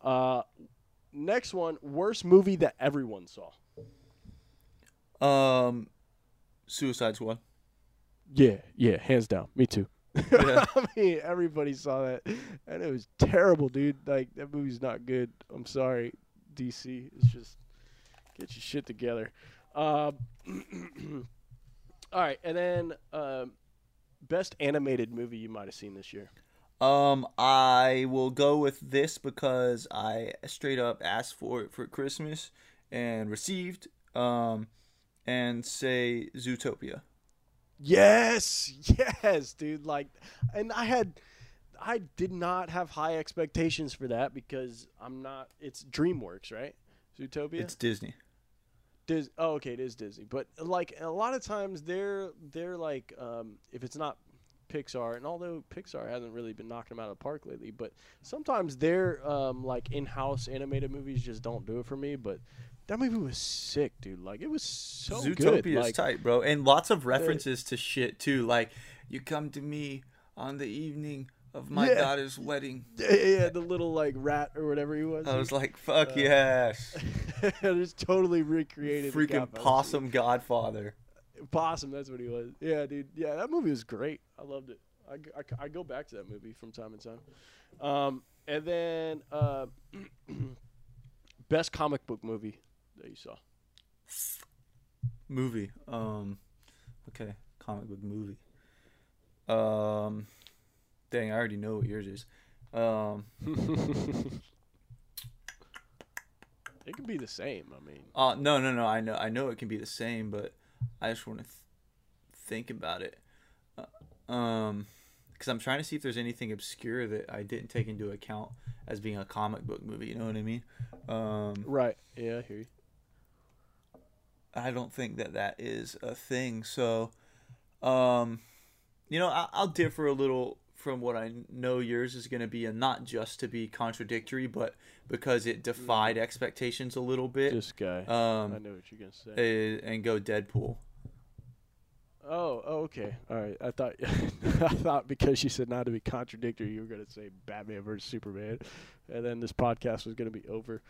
Uh, next one, worst movie that everyone saw. Um, Suicide Squad. Yeah, yeah, hands down. Me too. Yeah. I mean, everybody saw that, and it was terrible, dude. Like that movie's not good. I'm sorry, DC. It's just get your shit together. Um, all right, and then um, best animated movie you might have seen this year. Um, I will go with this because I straight up asked for it for Christmas and received. Um, and say Zootopia. Yes, yes, dude. Like, and I had, I did not have high expectations for that because I'm not. It's DreamWorks, right? Zootopia. It's Disney. Dis- oh, okay, it is Disney. But like a lot of times, they're they're like, um, if it's not Pixar, and although Pixar hasn't really been knocking them out of the park lately, but sometimes their um, like in-house animated movies just don't do it for me. But that movie was sick, dude. Like it was so Zootopia good. is Like, tight, bro, and lots of references to shit too. Like, you come to me on the evening of my Yeah. daughter's wedding. yeah, yeah, the little like rat or whatever he was. I was like, fuck Uh, yes, just totally recreated. freaking possum Godfather. Possum, that's what he was. Yeah, dude. Yeah, that movie was great. I loved it. I I go back to that movie from time to time. Um, and then uh, best comic book movie that you saw. Movie. Um, okay, comic book movie. Um, dang, I already know what yours is. Um, it could be the same. I mean, uh, no, no, no. I know, I know it can be the same, but I just want to th- think about it. Uh, um, because I'm trying to see if there's anything obscure that I didn't take into account as being a comic book movie. You know what I mean? Um, right? Yeah, I hear you. I don't think that that is a thing. So, um, you know, I, I'll differ a little from what I know yours is going to be, a not just to be contradictory, but because it defied expectations a little bit. This guy. I Um, know what you're gonna say. uh, and go Deadpool. Oh, oh, okay. All right. I thought I thought because you said not to be contradictory, you were gonna say Batman versus Superman, and then this podcast was gonna be over.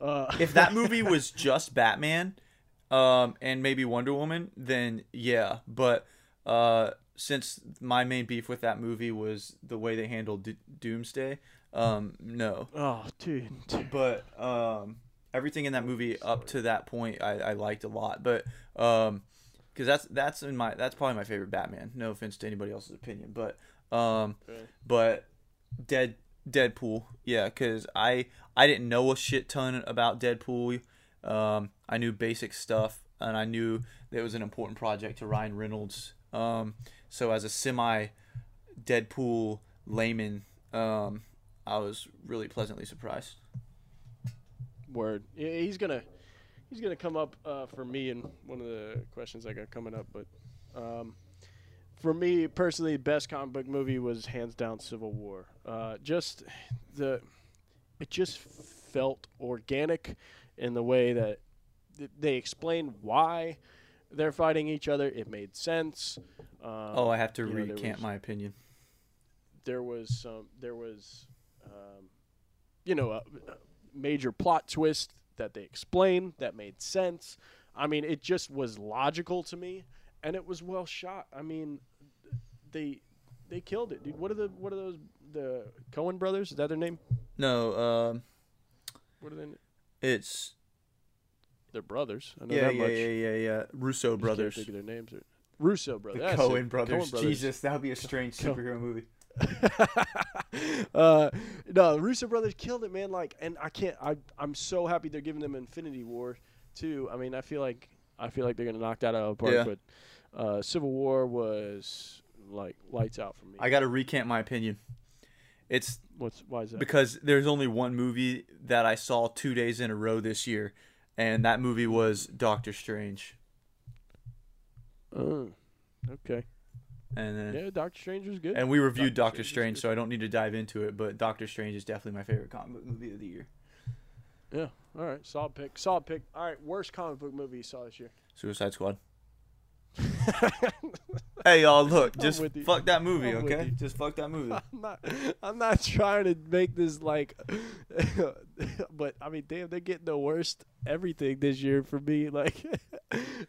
Uh, If that movie was just Batman, um, and maybe Wonder Woman, then yeah. But uh, since my main beef with that movie was the way they handled D- Doomsday, um, no. oh, dude. dude. but um, everything in that movie up to that point I, I liked a lot. But um, because that's that's in my that's probably my favorite Batman. No offense to anybody else's opinion, but um, Okay. but Dead Deadpool, yeah, because I I didn't know a shit ton about Deadpool. Um, I knew basic stuff, and I knew that it was an important project to Ryan Reynolds. Um, so as a semi Deadpool layman, um, I was really pleasantly surprised. Word. He's gonna he's gonna come up uh, for me in one of the questions I got coming up. But um, for me personally, best comic book movie was hands down Civil War. Uh, just the it just felt organic in the way that th- they explained why they're fighting each other. It made sense. Um, oh, I have to you know, recant was- my opinion. there was some there was um, you know a, a major plot twist that they explained that made sense i mean it just was logical to me and it was well shot i mean they they killed it dude what are the what are those the Coen brothers is that their name No, um, what are they it's they're brothers i know yeah, that yeah, much yeah, yeah, yeah. Russo Just can't brothers, think of their names are. russo brothers the Coen it. brothers. Jesus, that would be a strange superhero movie. uh, no, Russo brothers killed it, man. Like, and I can't. I I'm so happy they're giving them Infinity War too. I mean, I feel like I feel like they're gonna knock that out of the park. Yeah. But uh, Civil War was like lights out for me. I got to recant my opinion. It's What's why is that? because there's only one movie that I saw two days in a row this year, and that movie was Doctor Strange. Oh, okay. And then, Yeah, Doctor Strange was good. and we reviewed Doctor Doctor Strange Strange, so I don't need to dive into it. But Doctor Strange is definitely my favorite comic book movie of the year. yeah. All right. Solid pick. Solid pick. All right. Worst comic book movie you saw this year. Suicide Squad. Hey y'all, look, just fuck that movie, I'm okay? Just fuck that movie. I'm not. I'm not trying to make this like, but I mean, damn, they're getting the worst everything this year for me. Like,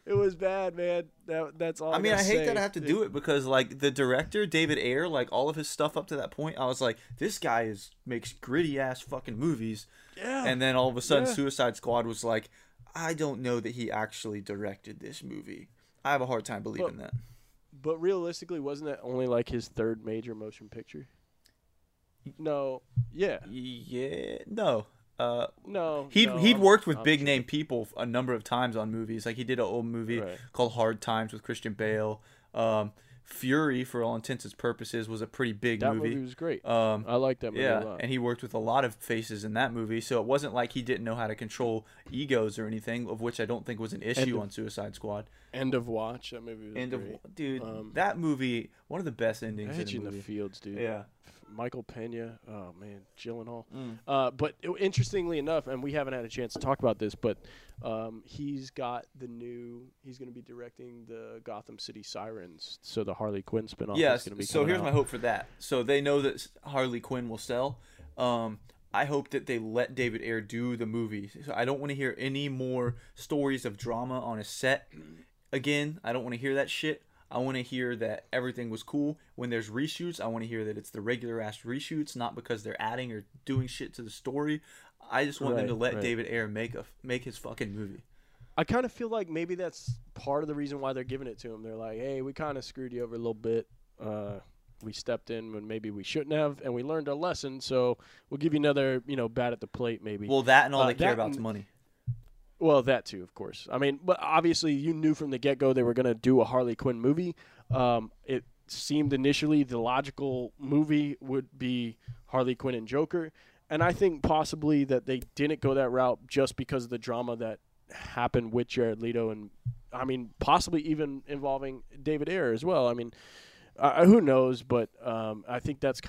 it was bad, man. That that's all. I mean, I hate say. that I have to do it because like the director David Ayer, like all of his stuff up to that point, I was like, this guy is makes gritty ass fucking movies, Yeah. and then all of a sudden, Yeah. Suicide Squad was like, I don't know that he actually directed this movie. I have a hard time believing that. But realistically, wasn't that only like his third major motion picture? No. Yeah. Yeah, no. Uh, No. he'd no, he'd I'm- worked with I'm big sure. name people a number of times on movies. Like he did an old movie Right. called Hard Times with Christian Bale. Um, Fury, for all intents and purposes, was a pretty big That movie. movie was great. Um, I like that movie a yeah, lot. and he worked with a lot of faces in that movie, so it wasn't like he didn't know how to control egos or anything, of which I don't think was an issue of- on Suicide Squad. End of Watch. That movie was End great. of dude, Um, that movie, one of the best endings in a in the fields, dude. yeah, Michael Pena. Oh man, Gyllenhaal. Mm. Uh, but it- interestingly enough, and we haven't had a chance to talk about this, but um, he's got the new. He's going to be directing the Gotham City Sirens, so the Harley Quinn spinoff. yes. is going to be So here's out. my hope for that. So they know that Harley Quinn will sell. Um, I hope that they let David Ayer do the movie. So I don't want to hear any more stories of drama on a set again. I don't want to hear that shit. I want to hear that everything was cool. When there's reshoots, I want to hear that it's the regular ass reshoots, not because they're adding or doing shit to the story. I just want them to let right. David Ayer make a make his fucking movie. I kind of feel like maybe that's part of the reason why they're giving it to him. They're like, hey, we kind of screwed you over a little bit. Uh, we stepped in when maybe we shouldn't have, and we learned our lesson. So we'll give you another, you know, bat at the plate, maybe. Well, that and all Uh, they care about is and- money. Well, that too, of course. I mean, but obviously, you knew from the get go they were going to do a Harley Quinn movie. Um, it seemed initially the logical movie would be Harley Quinn and Joker. And I think possibly that they didn't go that route just because of the drama that happened with Jared Leto and, I mean, possibly even involving David Ayer as well. I mean, uh, who knows? But um, I think that's,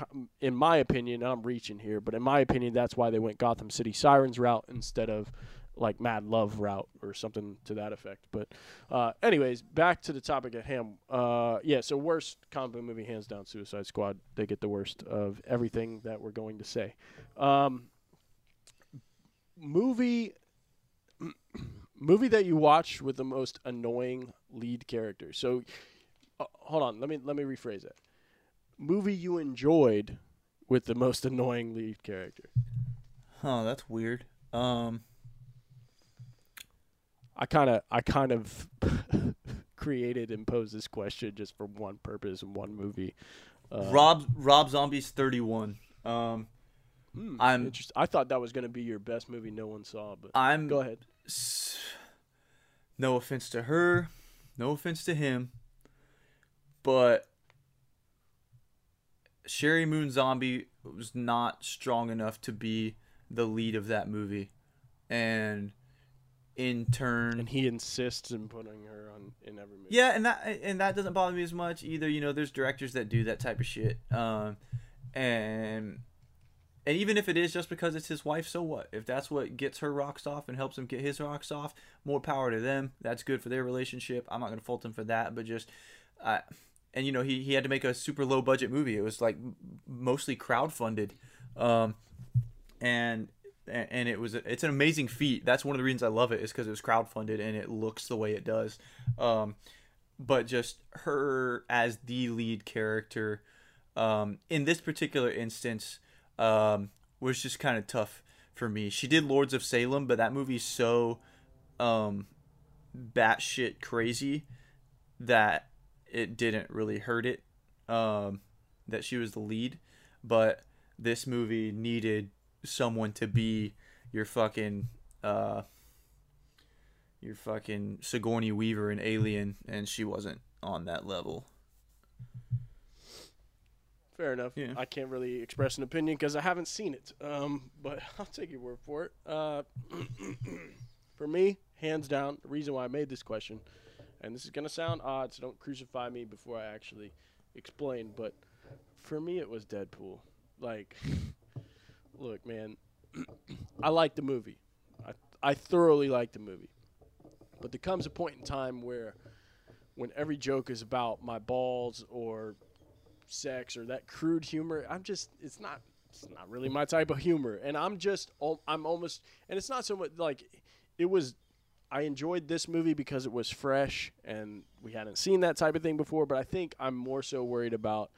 in my opinion, I'm reaching here, but in my opinion, that's why they went Gotham City Sirens route instead of like Mad Love route or something to that effect. But, uh, anyways, back to the topic at hand. Uh, yeah, so worst comic book movie, hands down, Suicide Squad. They get the worst of everything that we're going to say. Um, movie. movie that you watch with the most annoying lead character. So, uh, hold on. Let me let me rephrase that. Movie you enjoyed with the most annoying lead character. Huh, that's weird. Um, I kind of I kind of created and posed this question just for one purpose in one movie. Uh, Rob Rob Zombie's 31. Um, hmm, I'm- I thought that was going to be your best movie no one saw, but I'm go ahead. s- no offense to her, no offense to him, but Sheri Moon Zombie was not strong enough to be the lead of that movie, and in turn, And he insists in putting her on in every movie. Yeah, and that and that doesn't bother me as much either. You know, there's directors that do that type of shit. Um, and and even if it is just because it's his wife, so what? If that's what gets her rocks off and helps him get his rocks off, more power to them. That's good for their relationship. I'm not gonna fault them for that, but just, I, and you know he, he had to make a super low budget movie. It was like mostly crowdfunded, um, and and it was it's an amazing feat. That's one of the reasons I love it is because it was crowdfunded and it looks the way it does. Um, but just her as the lead character um, in this particular instance um, was just kind of tough for me. She did Lords of Salem, but that movie's so um, batshit crazy that it didn't really hurt it um, that she was the lead. But this movie needed someone to be your fucking uh, your fucking Sigourney Weaver in Alien, and she wasn't on that level. Fair enough. Yeah. I can't really express an opinion because I haven't seen it. Um, but I'll take your word for it. Uh, for me, hands down, the reason why I made this question, and this is gonna sound odd, so don't crucify me before I actually explain. But for me, it was Deadpool. Like, look, man, I like the movie. I I thoroughly like the movie. But there comes a point in time where, when every joke is about my balls or sex or that crude humor. I'm just it's not it's not really my type of humor, and I'm just I'm almost and it's not so much like it was. I enjoyed this movie because it was fresh and we hadn't seen that type of thing before. But I think I'm more so worried about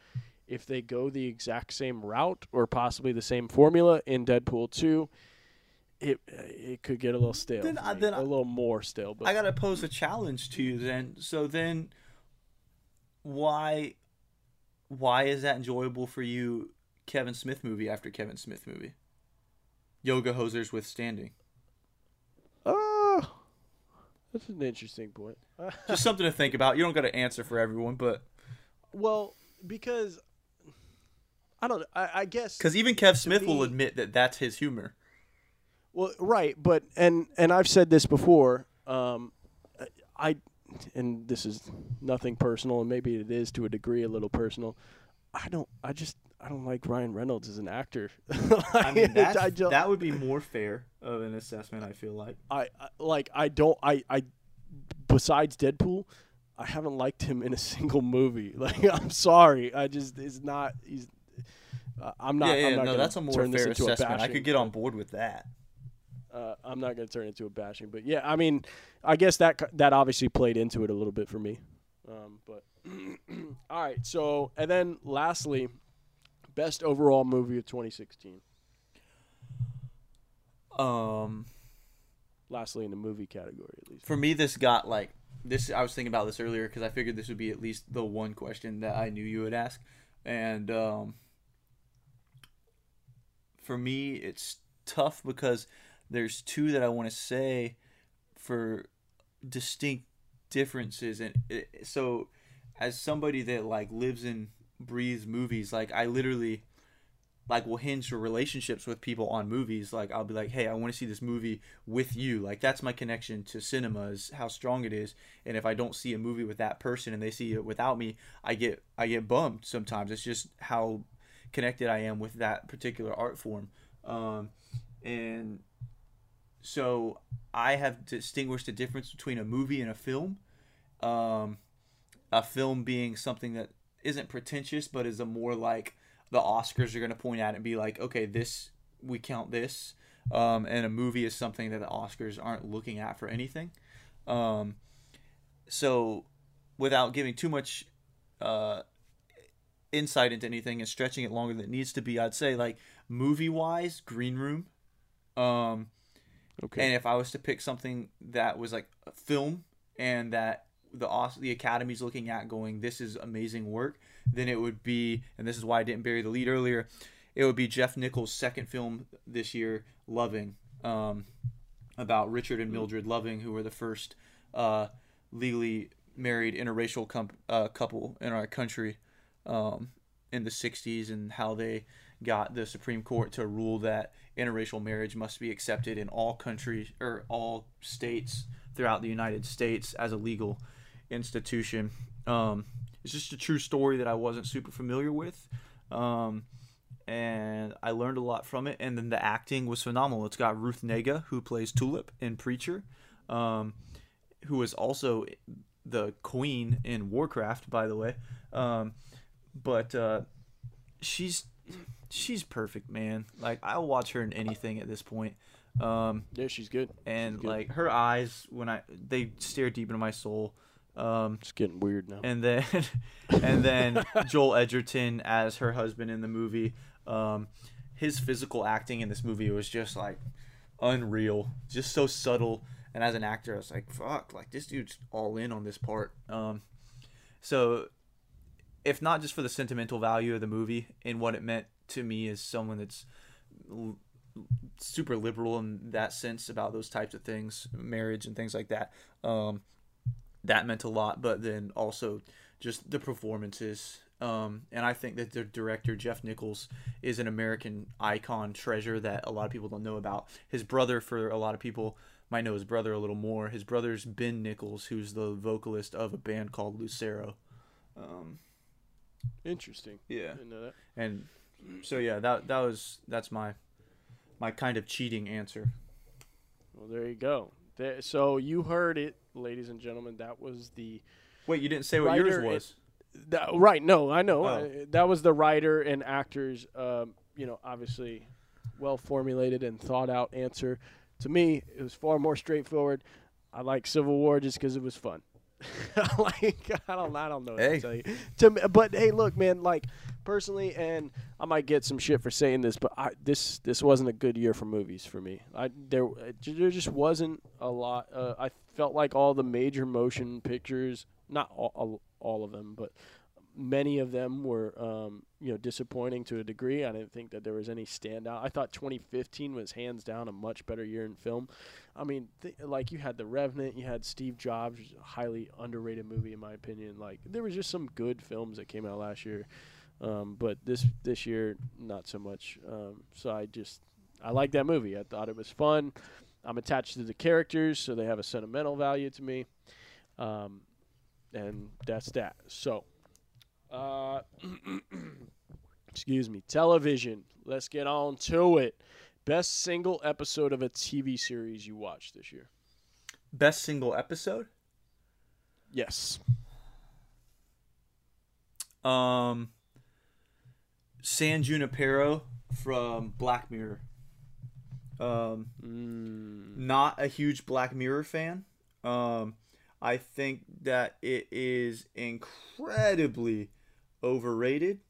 if they go the exact same route or possibly the same formula in Deadpool two. It uh, it could get a little stale, Then I- then a I- little more stale. But I gotta pose a challenge to you then. So then, why, why is that enjoyable for you? Kevin Smith movie after Kevin Smith movie. Yoga hosers withstanding. oh, that's an interesting point. Just something to think about. You don't got to answer for everyone, but Well, because I don't. I, I guess. because even Kev Smith will admit that that's his humor. Well, right, but and and I've said this before. Um, I and this is nothing personal, and maybe it is to a degree a little personal. I don't. I just. I don't like Ryan Reynolds as an actor. I mean, I don't, that would be more fair of an assessment. I feel like. I, I like. I don't. I. I. Besides Deadpool, I haven't liked him in a single movie. Like, I'm sorry. I just. It's not. He's. Uh, I'm not. yeah, yeah, I'm not no, that's a more fair assessment. I could get on board with that. uh, I'm not going to turn it into a bashing, but yeah, I mean, I guess that that obviously played into it a little bit for me. Um, but all right, so and then lastly, best overall movie of 2016. Um, Lastly, in the movie category, at least. for me, this got like this. I was thinking about this earlier because I figured this would be at least the one question that I knew you would ask, and um, for me, it's tough because there's two that I want to say for distinct differences, and it, so as somebody that like lives and breathes movies, like I literally like will hinge relationships with people on movies. Like I'll be like, hey, I want to see this movie with you. Like that's my connection to cinema is how strong it is. And if I don't see a movie with that person and they see it without me, I get I get bummed sometimes. It's just how connected I am with that particular art form. Um, and so I have distinguished the difference between a movie and a film. Um, a film being something that isn't pretentious, but is a more like the Oscars are going to point at and be like, okay, this we count this, um, and a movie is something that the Oscars aren't looking at for anything. Um, so, without giving too much uh, insight into anything and stretching it longer than it needs to be, I'd say like movie wise, Green Room. Um, Okay. and if I was to pick something that was like a film and that the the Academy's looking at going, this is amazing work, then it would be, and this is why I didn't bury the lead earlier, it would be Jeff Nichols' second film this year, Loving, um, about Richard and Mildred Loving, who were the first uh, legally married interracial com- uh, couple in our country um, in the 60s and how they got the Supreme Court to rule that interracial marriage must be accepted in all countries or all states throughout the United States as a legal institution. Um, it's just a true story that I wasn't super familiar with. Um, and I learned a lot from it. And then the acting was phenomenal. It's got Ruth Negga, who plays Tulip in Preacher, um, who is also the queen in Warcraft, by the way. Um, but uh, she's she's perfect, man. Like I'll watch her in anything at this point. Um, Yeah, she's good. and She's good. like her eyes when I they stare deep into my soul. Um, It's getting weird now. and then and then Joel Edgerton as her husband in the movie. Um, his physical acting in this movie was just like unreal, just so subtle. And as an actor, I was like, "Fuck!" Like this dude's all in on this part. Um, so, if not just for the sentimental value of the movie and what it meant to me as someone that's l- super liberal in that sense about those types of things, marriage and things like that. Um, that meant a lot, but then also just the performances. Um, and I think that the director Jeff Nichols is an American icon treasure that a lot of people don't know about. His brother, for a lot of people, might know his brother a little more. His brother's Ben Nichols, who's the vocalist of a band called Lucero. Um, Interesting. yeah, Didn't know that. and so yeah, that that was that's my my kind of cheating answer. Well, there you go. There, so you heard it, ladies and gentlemen. That was the Wait, you didn't say what yours was. that, right. No, I know. Oh. Uh, that was the writer and actors. Um, you know, obviously, well formulated and thought out answer. To me, it was far more straightforward. I like Civil War just because it was fun. like I don't, I don't know what Hey. to tell you. To but hey, look, man. Like personally, and I might get some shit for saying this, but I, this this wasn't a good year for movies for me. I there there just wasn't a lot. Uh, I felt like all the major motion pictures, not all all, all of them, but many of them were um, you know disappointing to a degree. I didn't think that there was any standout. I thought 2015 was hands down a much better year in film. I mean, th- like you had The Revenant, you had Steve Jobs, highly underrated movie in my opinion. Like there was just some good films that came out last year, um, but this this year not so much. Um, so I just I like that movie. I thought it was fun. I'm attached to the characters, so they have a sentimental value to me, um, and that's that. So. Uh, excuse me. Television. Let's get on to it. Best single episode of a TV series you watched this year? Best single episode. Yes. Um, San Junipero from Black Mirror. Um, Mm, not a huge Black Mirror fan. Um, I think that it is incredibly overrated.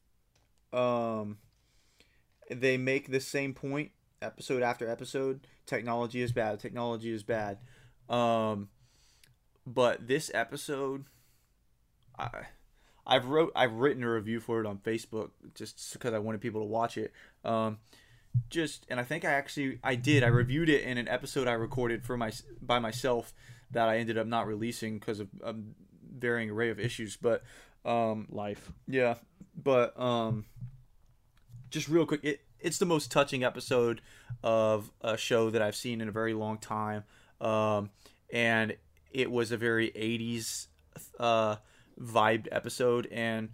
Um, they make the same point episode after episode. Technology is bad. Technology is bad. Um, but this episode, I, I've wrote I've written a review for it on Facebook just because I wanted people to watch it. Um, just and I think I actually I did I reviewed it in an episode I recorded for my by myself that I ended up not releasing because of a varying array of issues. But um, life. yeah, but um, just real quick, it it's the most touching episode of a show that I've seen in a very long time, um, and it was a very '80s uh, vibed episode, and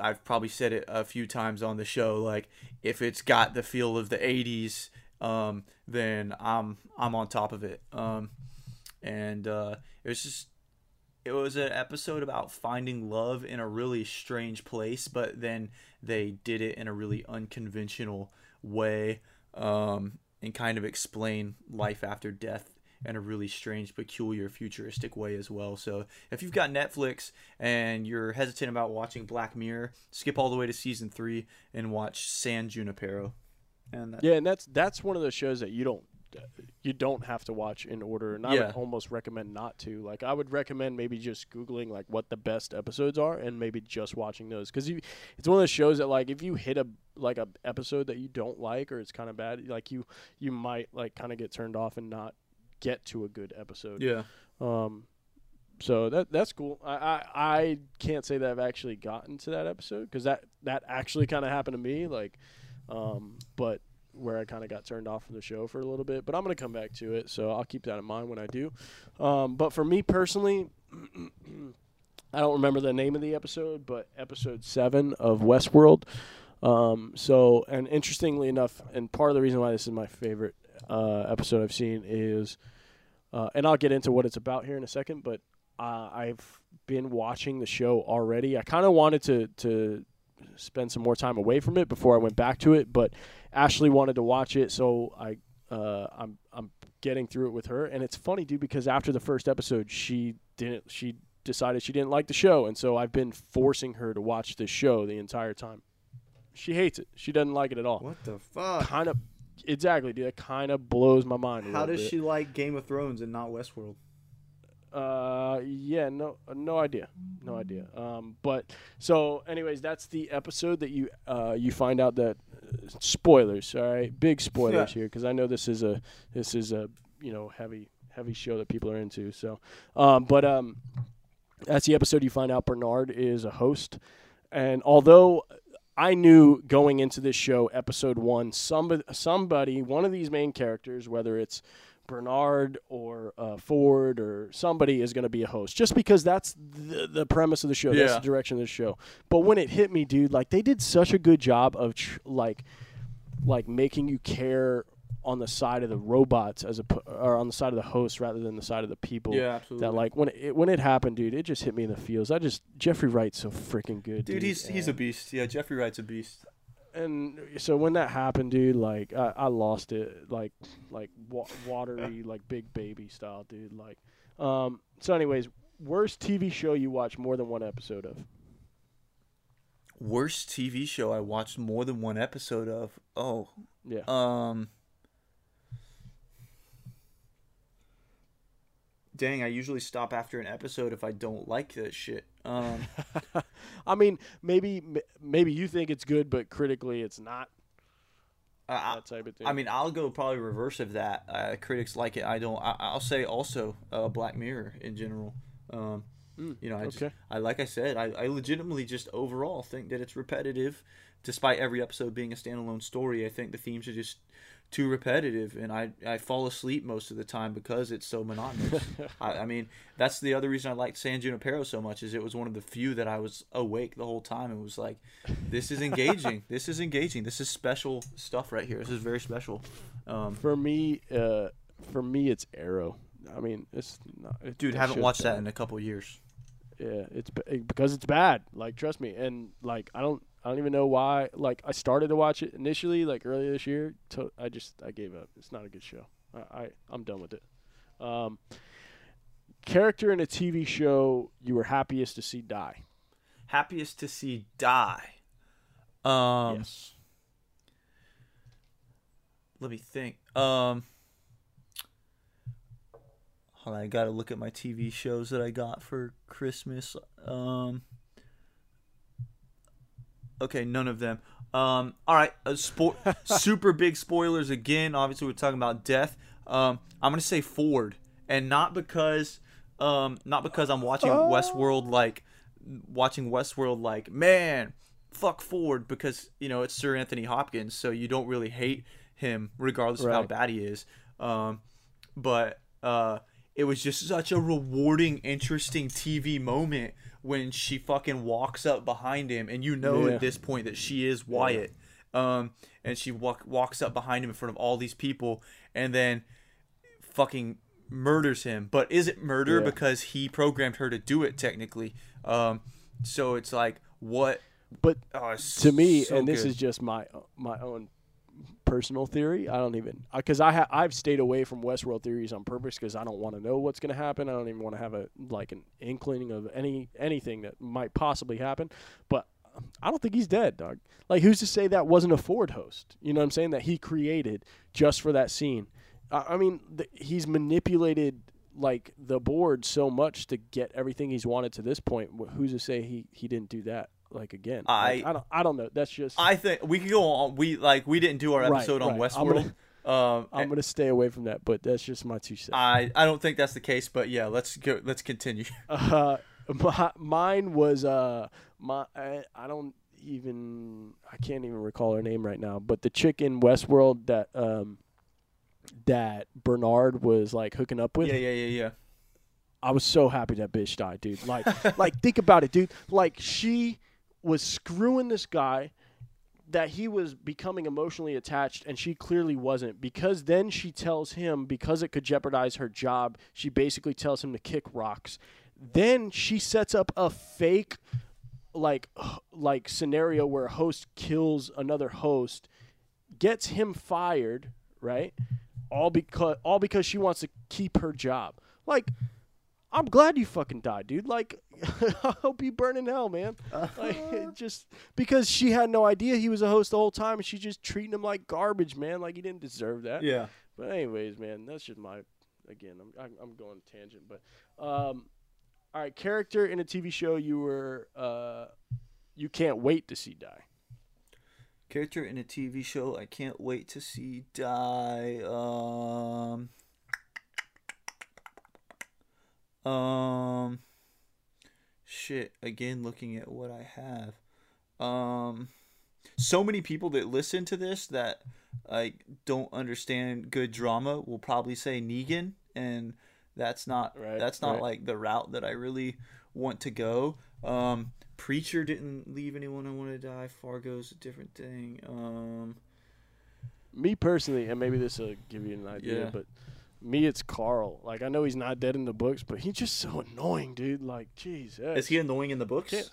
I've probably said it a few times on the show. Like, if it's got the feel of the '80s, um, then I'm I'm on top of it. Um, and uh, it was just it was an episode about finding love in a really strange place, but then they did it in a really unconventional way um, and kind of explain life after death in a really strange, peculiar, futuristic way as well. So if you've got Netflix and you're hesitant about watching Black Mirror, skip all the way to season three and watch San Junipero. And that, Yeah, and that's that's one of those shows that you don't you don't have to watch in order, and I Yeah. would almost recommend not to. Like, I would recommend maybe just googling like what the best episodes are, and maybe just watching those because it's one of those shows that like if you hit a like a episode that you don't like or it's kind of bad, like you you might like kind of get turned off and not get to a good episode. yeah. Um, so that that's cool. I, I I can't say that I've actually gotten to that episode because that that actually kind of happened to me. Like, um, but where I kind of got turned off from the show for a little bit. But I'm gonna come back to it, so I'll keep that in mind when I do. Um, but for me personally. I don't remember the name of the episode, but episode seven of Westworld. Um, so, and interestingly enough, and part of the reason why this is my favorite uh, episode I've seen is, uh, and I'll get into what it's about here in a second, but uh, I've been watching the show already. I kind of wanted to to spend some more time away from it before I went back to it, but Ashley wanted to watch it, so I uh, I'm I'm getting through it with her. And it's funny, dude, because after the first episode, she didn't she decided she didn't like the show, and so I've been forcing her to watch this show the entire time. She hates it. She doesn't like it at all. What the fuck? Kind of, exactly, dude. It kind of blows my mind. How does bit. she like Game of Thrones and not Westworld? Uh, yeah, no, no idea, no idea. Um, but so, anyways, that's the episode that you uh you find out that uh, spoilers. All right, big spoilers Yeah. here because I know this is a this is a you know heavy heavy show that people are into. So, um, but um, that's the episode you find out Bernard is a host, and although. I knew going into this show, episode one, somebody, somebody, one of these main characters, whether it's Bernard or uh, Ford or somebody is going to be a host, just because that's the, the premise of the show. That's the direction of the show. But when it hit me, dude, like they did such a good job of tr- like, like making you care on the side of the robots as a or on the side of the host rather than the side of the people. Yeah, absolutely. That like when it when it happened, dude, it just hit me in the feels. I just Jeffrey Wright's so freaking good, dude. dude, he's he's a beast. Yeah, Jeffrey Wright's a beast. And so when that happened, dude, like I, I lost it, like like wa- watery, like big baby style, dude. Like, um. So, anyways, worst TV show you watch more than one episode of? Worst TV show I watched more than one episode of. Oh, Yeah. um. Dang, I usually stop after an episode if I don't like that shit. Um, I mean, maybe maybe you think it's good, but critically it's not. I, That type of thing. I mean, I'll go probably reverse of that. Uh, critics like it. I don't. I, I'll say also uh, Black Mirror in general. Um, Mm, you know, I just. I like I said, I, I legitimately just overall think that it's repetitive, despite every episode being a standalone story. I think the themes are just too repetitive, and I I fall asleep most of the time because it's so monotonous. I, I mean, that's the other reason I liked San Junipero so much is it was one of the few that I was awake the whole time and was like, this is engaging. this is engaging. This is special stuff right here. This is very special. Um, for me, uh, for me, it's Arrow. I mean, it's not. It, dude, that haven't watched that in a couple years. Yeah, it's because it's bad. Like, trust me. And like, I don't, I don't even know why. Like, I started to watch it initially, like earlier this year. To, I just, I gave up. It's not a good show. I, I I'm done with it. Um, character in a TV show you were happiest to see die. Happiest to see die. Um, yes. let me think. Um, hold on, I gotta look at my TV shows that I got for Christmas. Um, okay, none of them. Um, all right, uh, spo- super big spoilers again. Obviously, we're talking about death. Um, I'm gonna say Ford, and not because, um, not because I'm watching Westworld like, watching Westworld like, man, fuck Ford, because you know it's Sir Anthony Hopkins, so you don't really hate him regardless of how bad he is. Um, but uh, it was just such a rewarding, interesting TV moment when she fucking walks up behind him, and you know Yeah. at this point that she is Wyatt. Um, and she walk, walks up behind him in front of all these people, and then fucking murders him. But is it murder Yeah. because he programmed her to do it technically? Um, so it's like what? But Oh, it's to me, so and this good. is just my my own personal theory. I don't even uh, because I ha- I've stayed away from Westworld theories on purpose because I don't want to know what's going to happen. I don't even want to have a like an inkling of any anything that might possibly happen. But I don't think he's dead, dog. Like who's to say that wasn't a Ford host? You know what I'm saying? That he created just for that scene. I, I mean, th- he's manipulated like the board so much to get everything he's wanted to this point. Wh- Who's to say he he didn't do that? Like again, Like, I- I don't I don't know. That's just I think we could go on. We like we didn't do our Right, episode on right. I'm Westworld. um, I'm gonna stay away from that, but that's just my two cents. I I don't think that's the case, but yeah, let's go. Let's continue. Uh, my, mine was uh my I, I don't even I can't even recall her name right now, but the chick in Westworld that um that Bernard was like hooking up with. yeah, yeah, yeah, yeah. I was so happy that bitch died, dude. Like, like think about it, dude. Like she was screwing this guy that he was becoming emotionally attached, and she clearly wasn't. Because then she tells him because it could jeopardize her job. She basically tells him to kick rocks. Then she sets up a fake like like scenario where a host kills another host, gets him fired, right? All because all because she wants to keep her job. Like I'm glad you fucking died, dude. Like, I hope you burn in hell, man. Like, just because she had no idea he was a host the whole time, and she's just treating him like garbage, man. Like he didn't deserve that. Yeah. But anyways, man, that's just my. Again, I'm I'm, I'm going tangent, but um, all right, character in a TV show you were uh, you can't wait to see die. Character in a TV show I can't wait to see die. Um. Um. Shit. Again, looking at what I have. Um. So many people that listen to this that like don't understand good drama will probably say Negan, and that's not Right, that's not right. like the route that I really want to go. Um, Preacher didn't leave anyone I want to die. Fargo's a different thing. Um, Me personally, and maybe this will give you an idea, Yeah. but me, it's Carl. Like I know he's not dead in the books, but he's just so annoying, dude. Like, jeez, is he annoying in the books?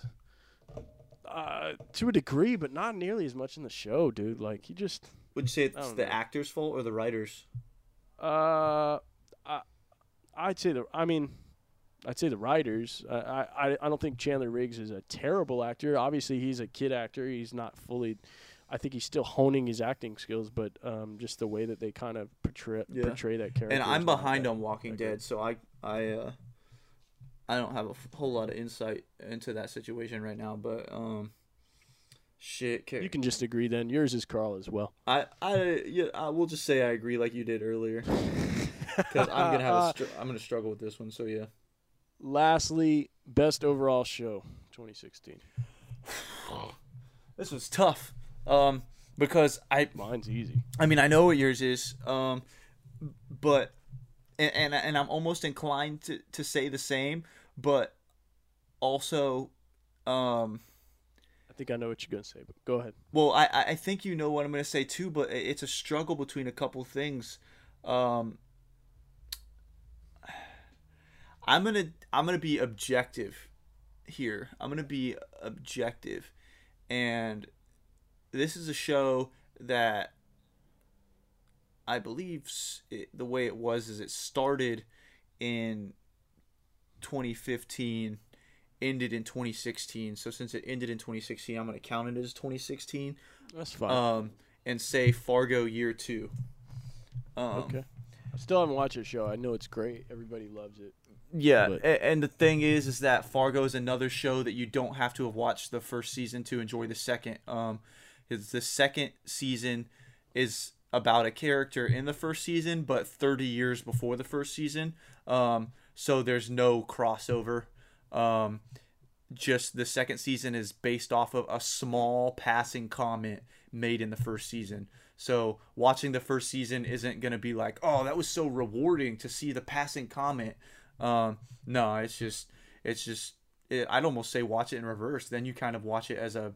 Uh, to a degree, but not nearly as much in the show, dude. Like he just Would you say it's the know. actor's fault or the writers? Uh, I, I'd say the. I mean, I'd say the writers. I, I, I don't think Chandler Riggs is a terrible actor. Obviously, he's a kid actor. He's not fully. I think he's still honing his acting skills, but um, just the way that they kind of portray Yeah. portray that character. And I'm behind that- on Walking. Dead, so I I uh I don't have a whole lot of insight into that situation right now, but um shit, Car- You can just agree then. Yours is Carl as well. I I yeah, I will just say I agree like you did earlier cuz I'm going to have a str- I'm going to struggle with this one, so yeah. Lastly, best overall show 2016. This was tough. Um because I Mine's easy. I mean, I know what yours is, um, but and, and and I'm almost inclined to to say the same, but also, um, I think I know what you're gonna say, but go ahead. well, I I I think you know what I'm gonna say too, but it's a struggle between a couple things. Um, I'm gonna I'm gonna be objective here. I'm gonna be objective, and this is a show that I believe it, the way it was is it started in 2015, ended in 2016. So since it ended in 2016, I'm gonna count it as 2016 That's fine. um, and say Fargo year two. Um, okay. I still haven't watched the show. I know it's great. Everybody loves it. Yeah, But- and the thing is, is that Fargo is another show that you don't have to have watched the first season to enjoy the second. Um, is the second season is about a character in the first season, but 30 years before the first season. Um, so there's no crossover. Um, just the second season is based off of a small passing comment made in the first season. So watching the first season isn't going to be like, oh, that was so rewarding to see the passing comment. Um, no, it's just, it's just, it, I'd almost say watch it in reverse. Then you kind of watch it as a,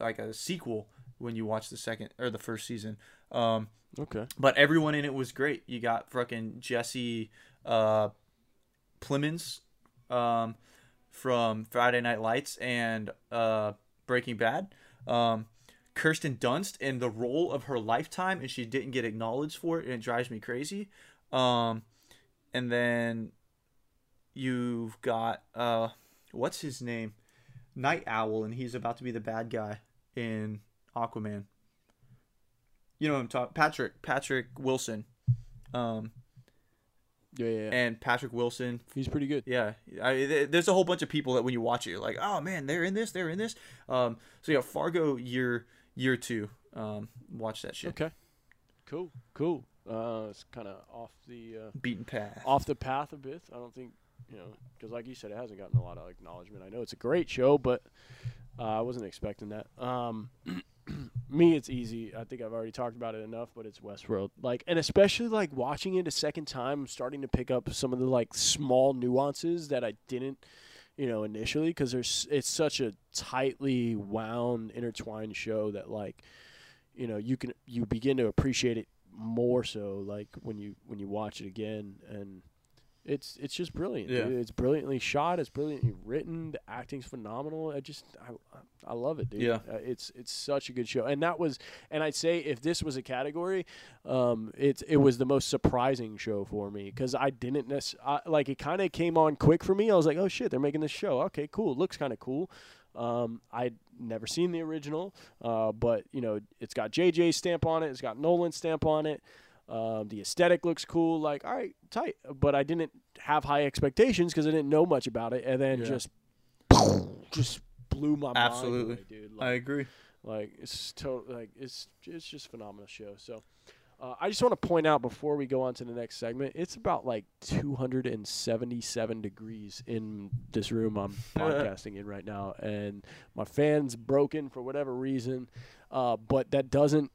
like a sequel when you watch the second or the first season. Um, Okay. but everyone in it was great. You got fucking Jesse uh, Plemons um, from Friday Night Lights and uh, Breaking Bad. Um, Kirsten Dunst in the role of her lifetime, and she didn't get acknowledged for it, and it drives me crazy. Um, and then you've got uh, what's his name, Night Owl, and he's about to be the bad guy in Aquaman. You know what I'm talking Patrick Patrick Wilson. Um, Yeah, yeah, yeah. and Patrick Wilson He's pretty good. yeah, I, there's a whole bunch of people that when you watch it, you're like, oh man, they're in this, they're in this. Um, so yeah, Fargo year year two. Um, watch that shit. Okay. Cool. Cool. Uh, it's kind of off the uh, Beaten path. off the path a bit. I don't think you know because, like you said, it hasn't gotten a lot of acknowledgement. I know it's a great show, but uh, I wasn't expecting that. Um, me, it's easy. I think I've already talked about it enough, but it's Westworld. Like, and especially like watching it a second time, I'm starting to pick up some of the like small nuances that I didn't, you know, initially because there's it's such a tightly wound, intertwined show that like, you know, you can you begin to appreciate it more so like when you when you watch it again and It's it's just brilliant. Yeah. Dude. It's brilliantly shot. It's brilliantly written. The acting's phenomenal. I just I, I love it, dude. Yeah. Uh, it's it's such a good show. And that was and I'd say if this was a category, um, it's it was the most surprising show for me because I didn't necessarily like it. Kind of came on quick for me. I was like, oh shit, they're making this show. Okay, cool. It looks kind of cool. Um, I'd never seen the original, uh, but you know, it's got JJ's stamp on it. It's got Nolan's stamp on it. Um, the aesthetic looks cool. Like, all right, tight. But I didn't have high expectations because I didn't know much about it, and then Yeah. just, just blew my Absolutely. mind away, dude. I agree. like it's to- like it's it's just a phenomenal show. So. Uh, I just want to point out before we go on to the next segment, it's about like 277 degrees in this room I'm podcasting in right now, and my fan's broken for whatever reason. Uh, but that doesn't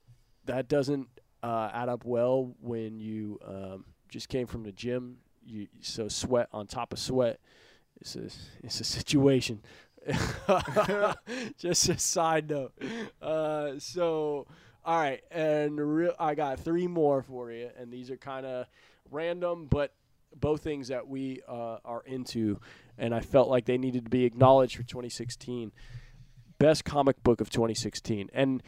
that doesn't uh, add up well when you um, just came from the gym. You so sweat on top of sweat. It's a it's a situation. just a side note. Uh, so all right, and real, I got three more for you, and these are kind of random, but both things that we uh, are into, and I felt like they needed to be acknowledged for 2016. Best comic book of 2016, and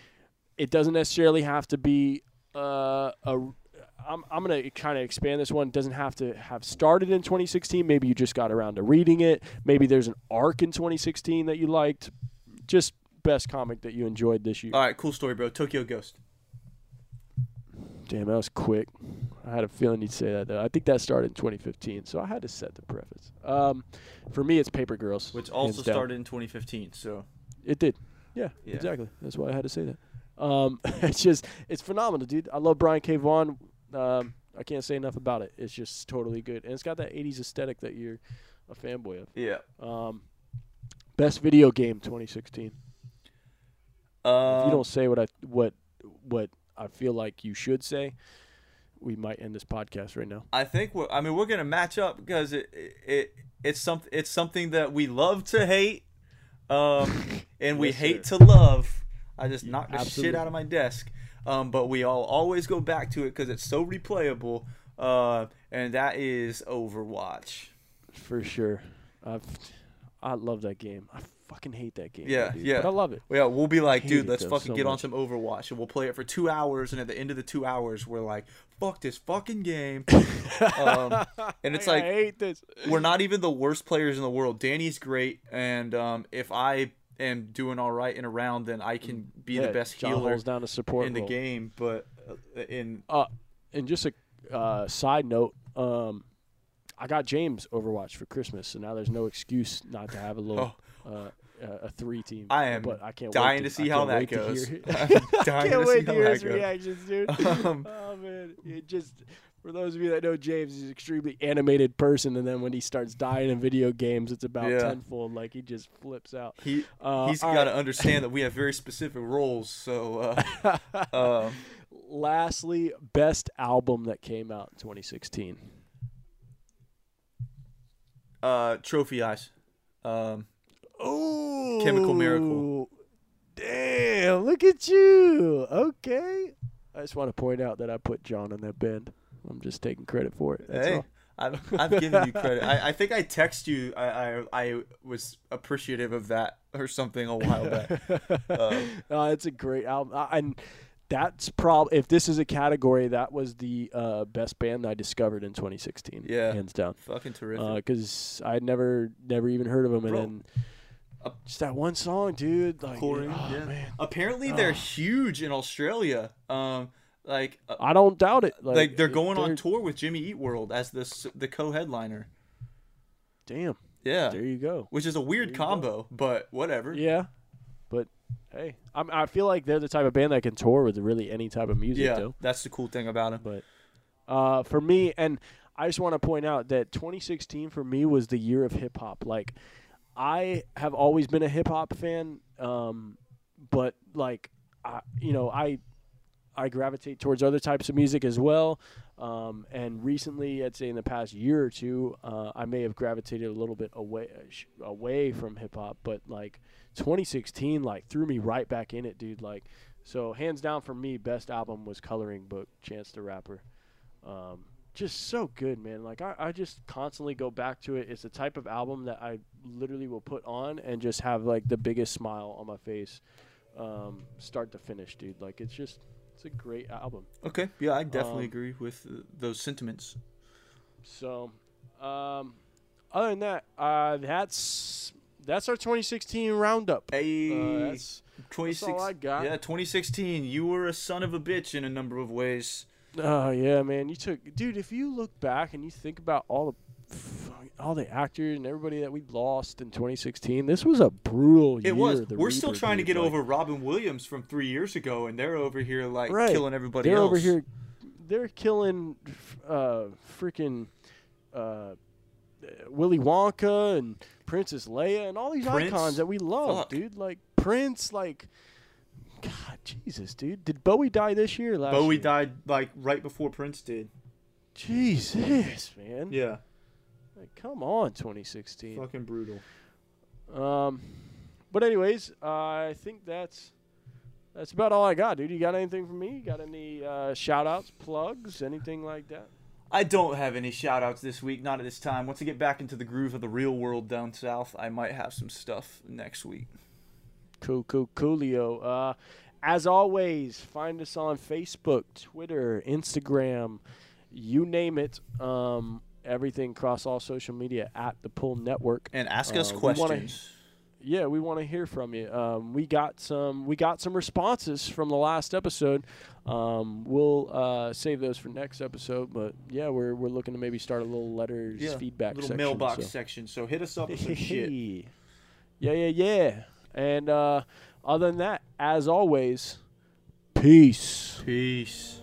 it doesn't necessarily have to be uh, a. I'm, I'm going to kind of expand this one. It doesn't have to have started in 2016. Maybe you just got around to reading it. Maybe there's an arc in 2016 that you liked. Just best comic that you enjoyed this year. All right, cool story, bro. Tokyo Ghost. Damn, that was quick. I had a feeling you'd say that. Though. I think that started in 2015, so I had to set the preface. Um, for me, it's Paper Girls, which also started in 2015. So It did. Yeah, Yeah. exactly. That's why I had to say that. Um, it's just it's phenomenal, dude. I love Brian K. Vaughan. Um, I can't say enough about it. It's just totally good, and it's got that '80s aesthetic that you're a fanboy of. yeah. Um, best video game 2016. Uh, if you don't say what I what what I feel like you should say, we might end this podcast right now. I think we're. I mean, we're gonna match up because it it it's something it's something that we love to hate, um, and we Yes, hate sir. to love. I just Yeah, knocked the shit out of my desk, um, but we all always go back to it because it's so replayable. Uh, and that is Overwatch. For sure. I've, I love that game. I fucking hate that game. Yeah, dude, yeah. But I love it. Yeah, we'll be like, dude, let's fucking so get on some Overwatch, and we'll play it for two hours. And at the end of the two hours, we're like, fuck this fucking game. um, and it's I, like I hate this. we're not even the worst players in the world. Danny's great, and um, if I am doing all right in a round, then I can be Yeah, the best John healer Hall's down to support in the game. But uh, in And just a uh, side note, um, I got James Overwatch for Christmas, so now there's no excuse not to have a little uh, a a three team. Oh. I am but I can't dying wait to see I how can't that wait to goes. hear- dying can't wait to hear his goes. reactions, dude. Um, oh man, it just for those of you that know James, he's an extremely animated person, and then when he starts dying in video games, it's about Yeah. tenfold. Like he just flips out. he Uh, he's got to right. understand that we have very specific roles. So, uh, uh, Lastly, best album that came out in 2016. uh, trophy eyes. Um, Oh, Chemical Miracle. Damn, look at you. Okay. I just want to point out that I put John in that band. I'm just taking credit for it. That's hey, all. I've, I've given you credit. I, I think I text you. I, I I was appreciative of that or something a while back. Uh, Uh, it's a great album, uh, and that's probably if this is a category, that was the uh, best band I discovered in 2016. Yeah. hands down. fucking terrific. Because I'd never, never even heard of them, and Bro. then Uh, just that one song, dude. Like, Chlorine, oh, yeah. man, Apparently, they're Ugh. huge in Australia. Um, like uh, I don't doubt it. Like, like they're going on they're- tour with Jimmy Eat World as the the co-headliner. Damn, Yeah, there you go. which is a weird you go. combo, but whatever. Yeah, but hey, I'm, I feel like they're the type of band that can tour with really any type of music, Yeah, though. that's the cool thing about him. But uh, for me, and I just want to point out that 2016 for me was the year of hip hop. Like, I have always been a hip hop fan, um, but like, I, you know, I I gravitate towards other types of music as well. Um, and recently, I'd say in the past year or two, uh, I may have gravitated a little bit away away from hip hop. But like 2016, like threw me right back in it, dude. Like, so hands down for me, best album was Coloring Book, Chance the Rapper. Um, just so good, man. Like I, I just constantly go back to it. It's the type of album that I literally will put on and just have like the biggest smile on my face, um, start to finish, dude. Like it's just it's a great album. Okay, yeah, I definitely Um, agree with uh, those sentiments. So, um, other than that, uh, that's that's our 2016 roundup. Hey, Uh, that's, 26 all I got. Yeah, 2016. You were a son of a bitch in a number of ways. oh yeah, man. You took, dude. If you look back and you think about all the all the actors and everybody that we lost in 2016, this was a brutal year. It was. We're still trying to get Like, over Robin Williams from three years ago, and they're over here like Right. killing everybody They're else. over here. They're killing, uh, freaking, uh, Willy Wonka and Princess Leia and all these Prince? icons that we love, Fuck. dude. Like Prince, like, God, Jesus, dude. Did Bowie die this year? Last Bowie year? died like right before Prince did. Jesus, man. Yeah, Like, come on, 2016. fucking brutal. Um, but anyways, uh, I think that's that's about all I got, dude. You got anything for me? You got any uh, shout outs, plugs, anything like that? I don't have any shout outs this week, not at this time. Once I get back into the groove of the real world down south, I might have some stuff next week. Cool, cool, coolio. Uh, as always, find us on Facebook, Twitter, Instagram, you name it. Um, everything across all social media at the Pull Network. And ask Uh, us we wanna- questions. Yeah, we want to hear from you. Um, we got some we got some responses from the last episode. Um, we'll uh, save those for next episode. But yeah, we're we're looking to maybe start a little letters Yeah, feedback little section. mailbox so. section. So hit us up with some shit. Yeah, yeah, yeah. And uh, other than that, as always, peace. Peace.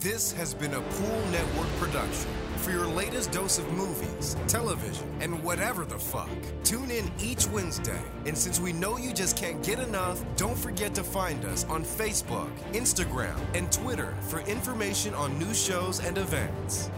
This has been a Pull Network production. For your latest dose of movies, television, and whatever the fuck, tune in each Wednesday. And since we know you just can't get enough, don't forget to find us on Facebook, Instagram, and Twitter for information on new shows and events.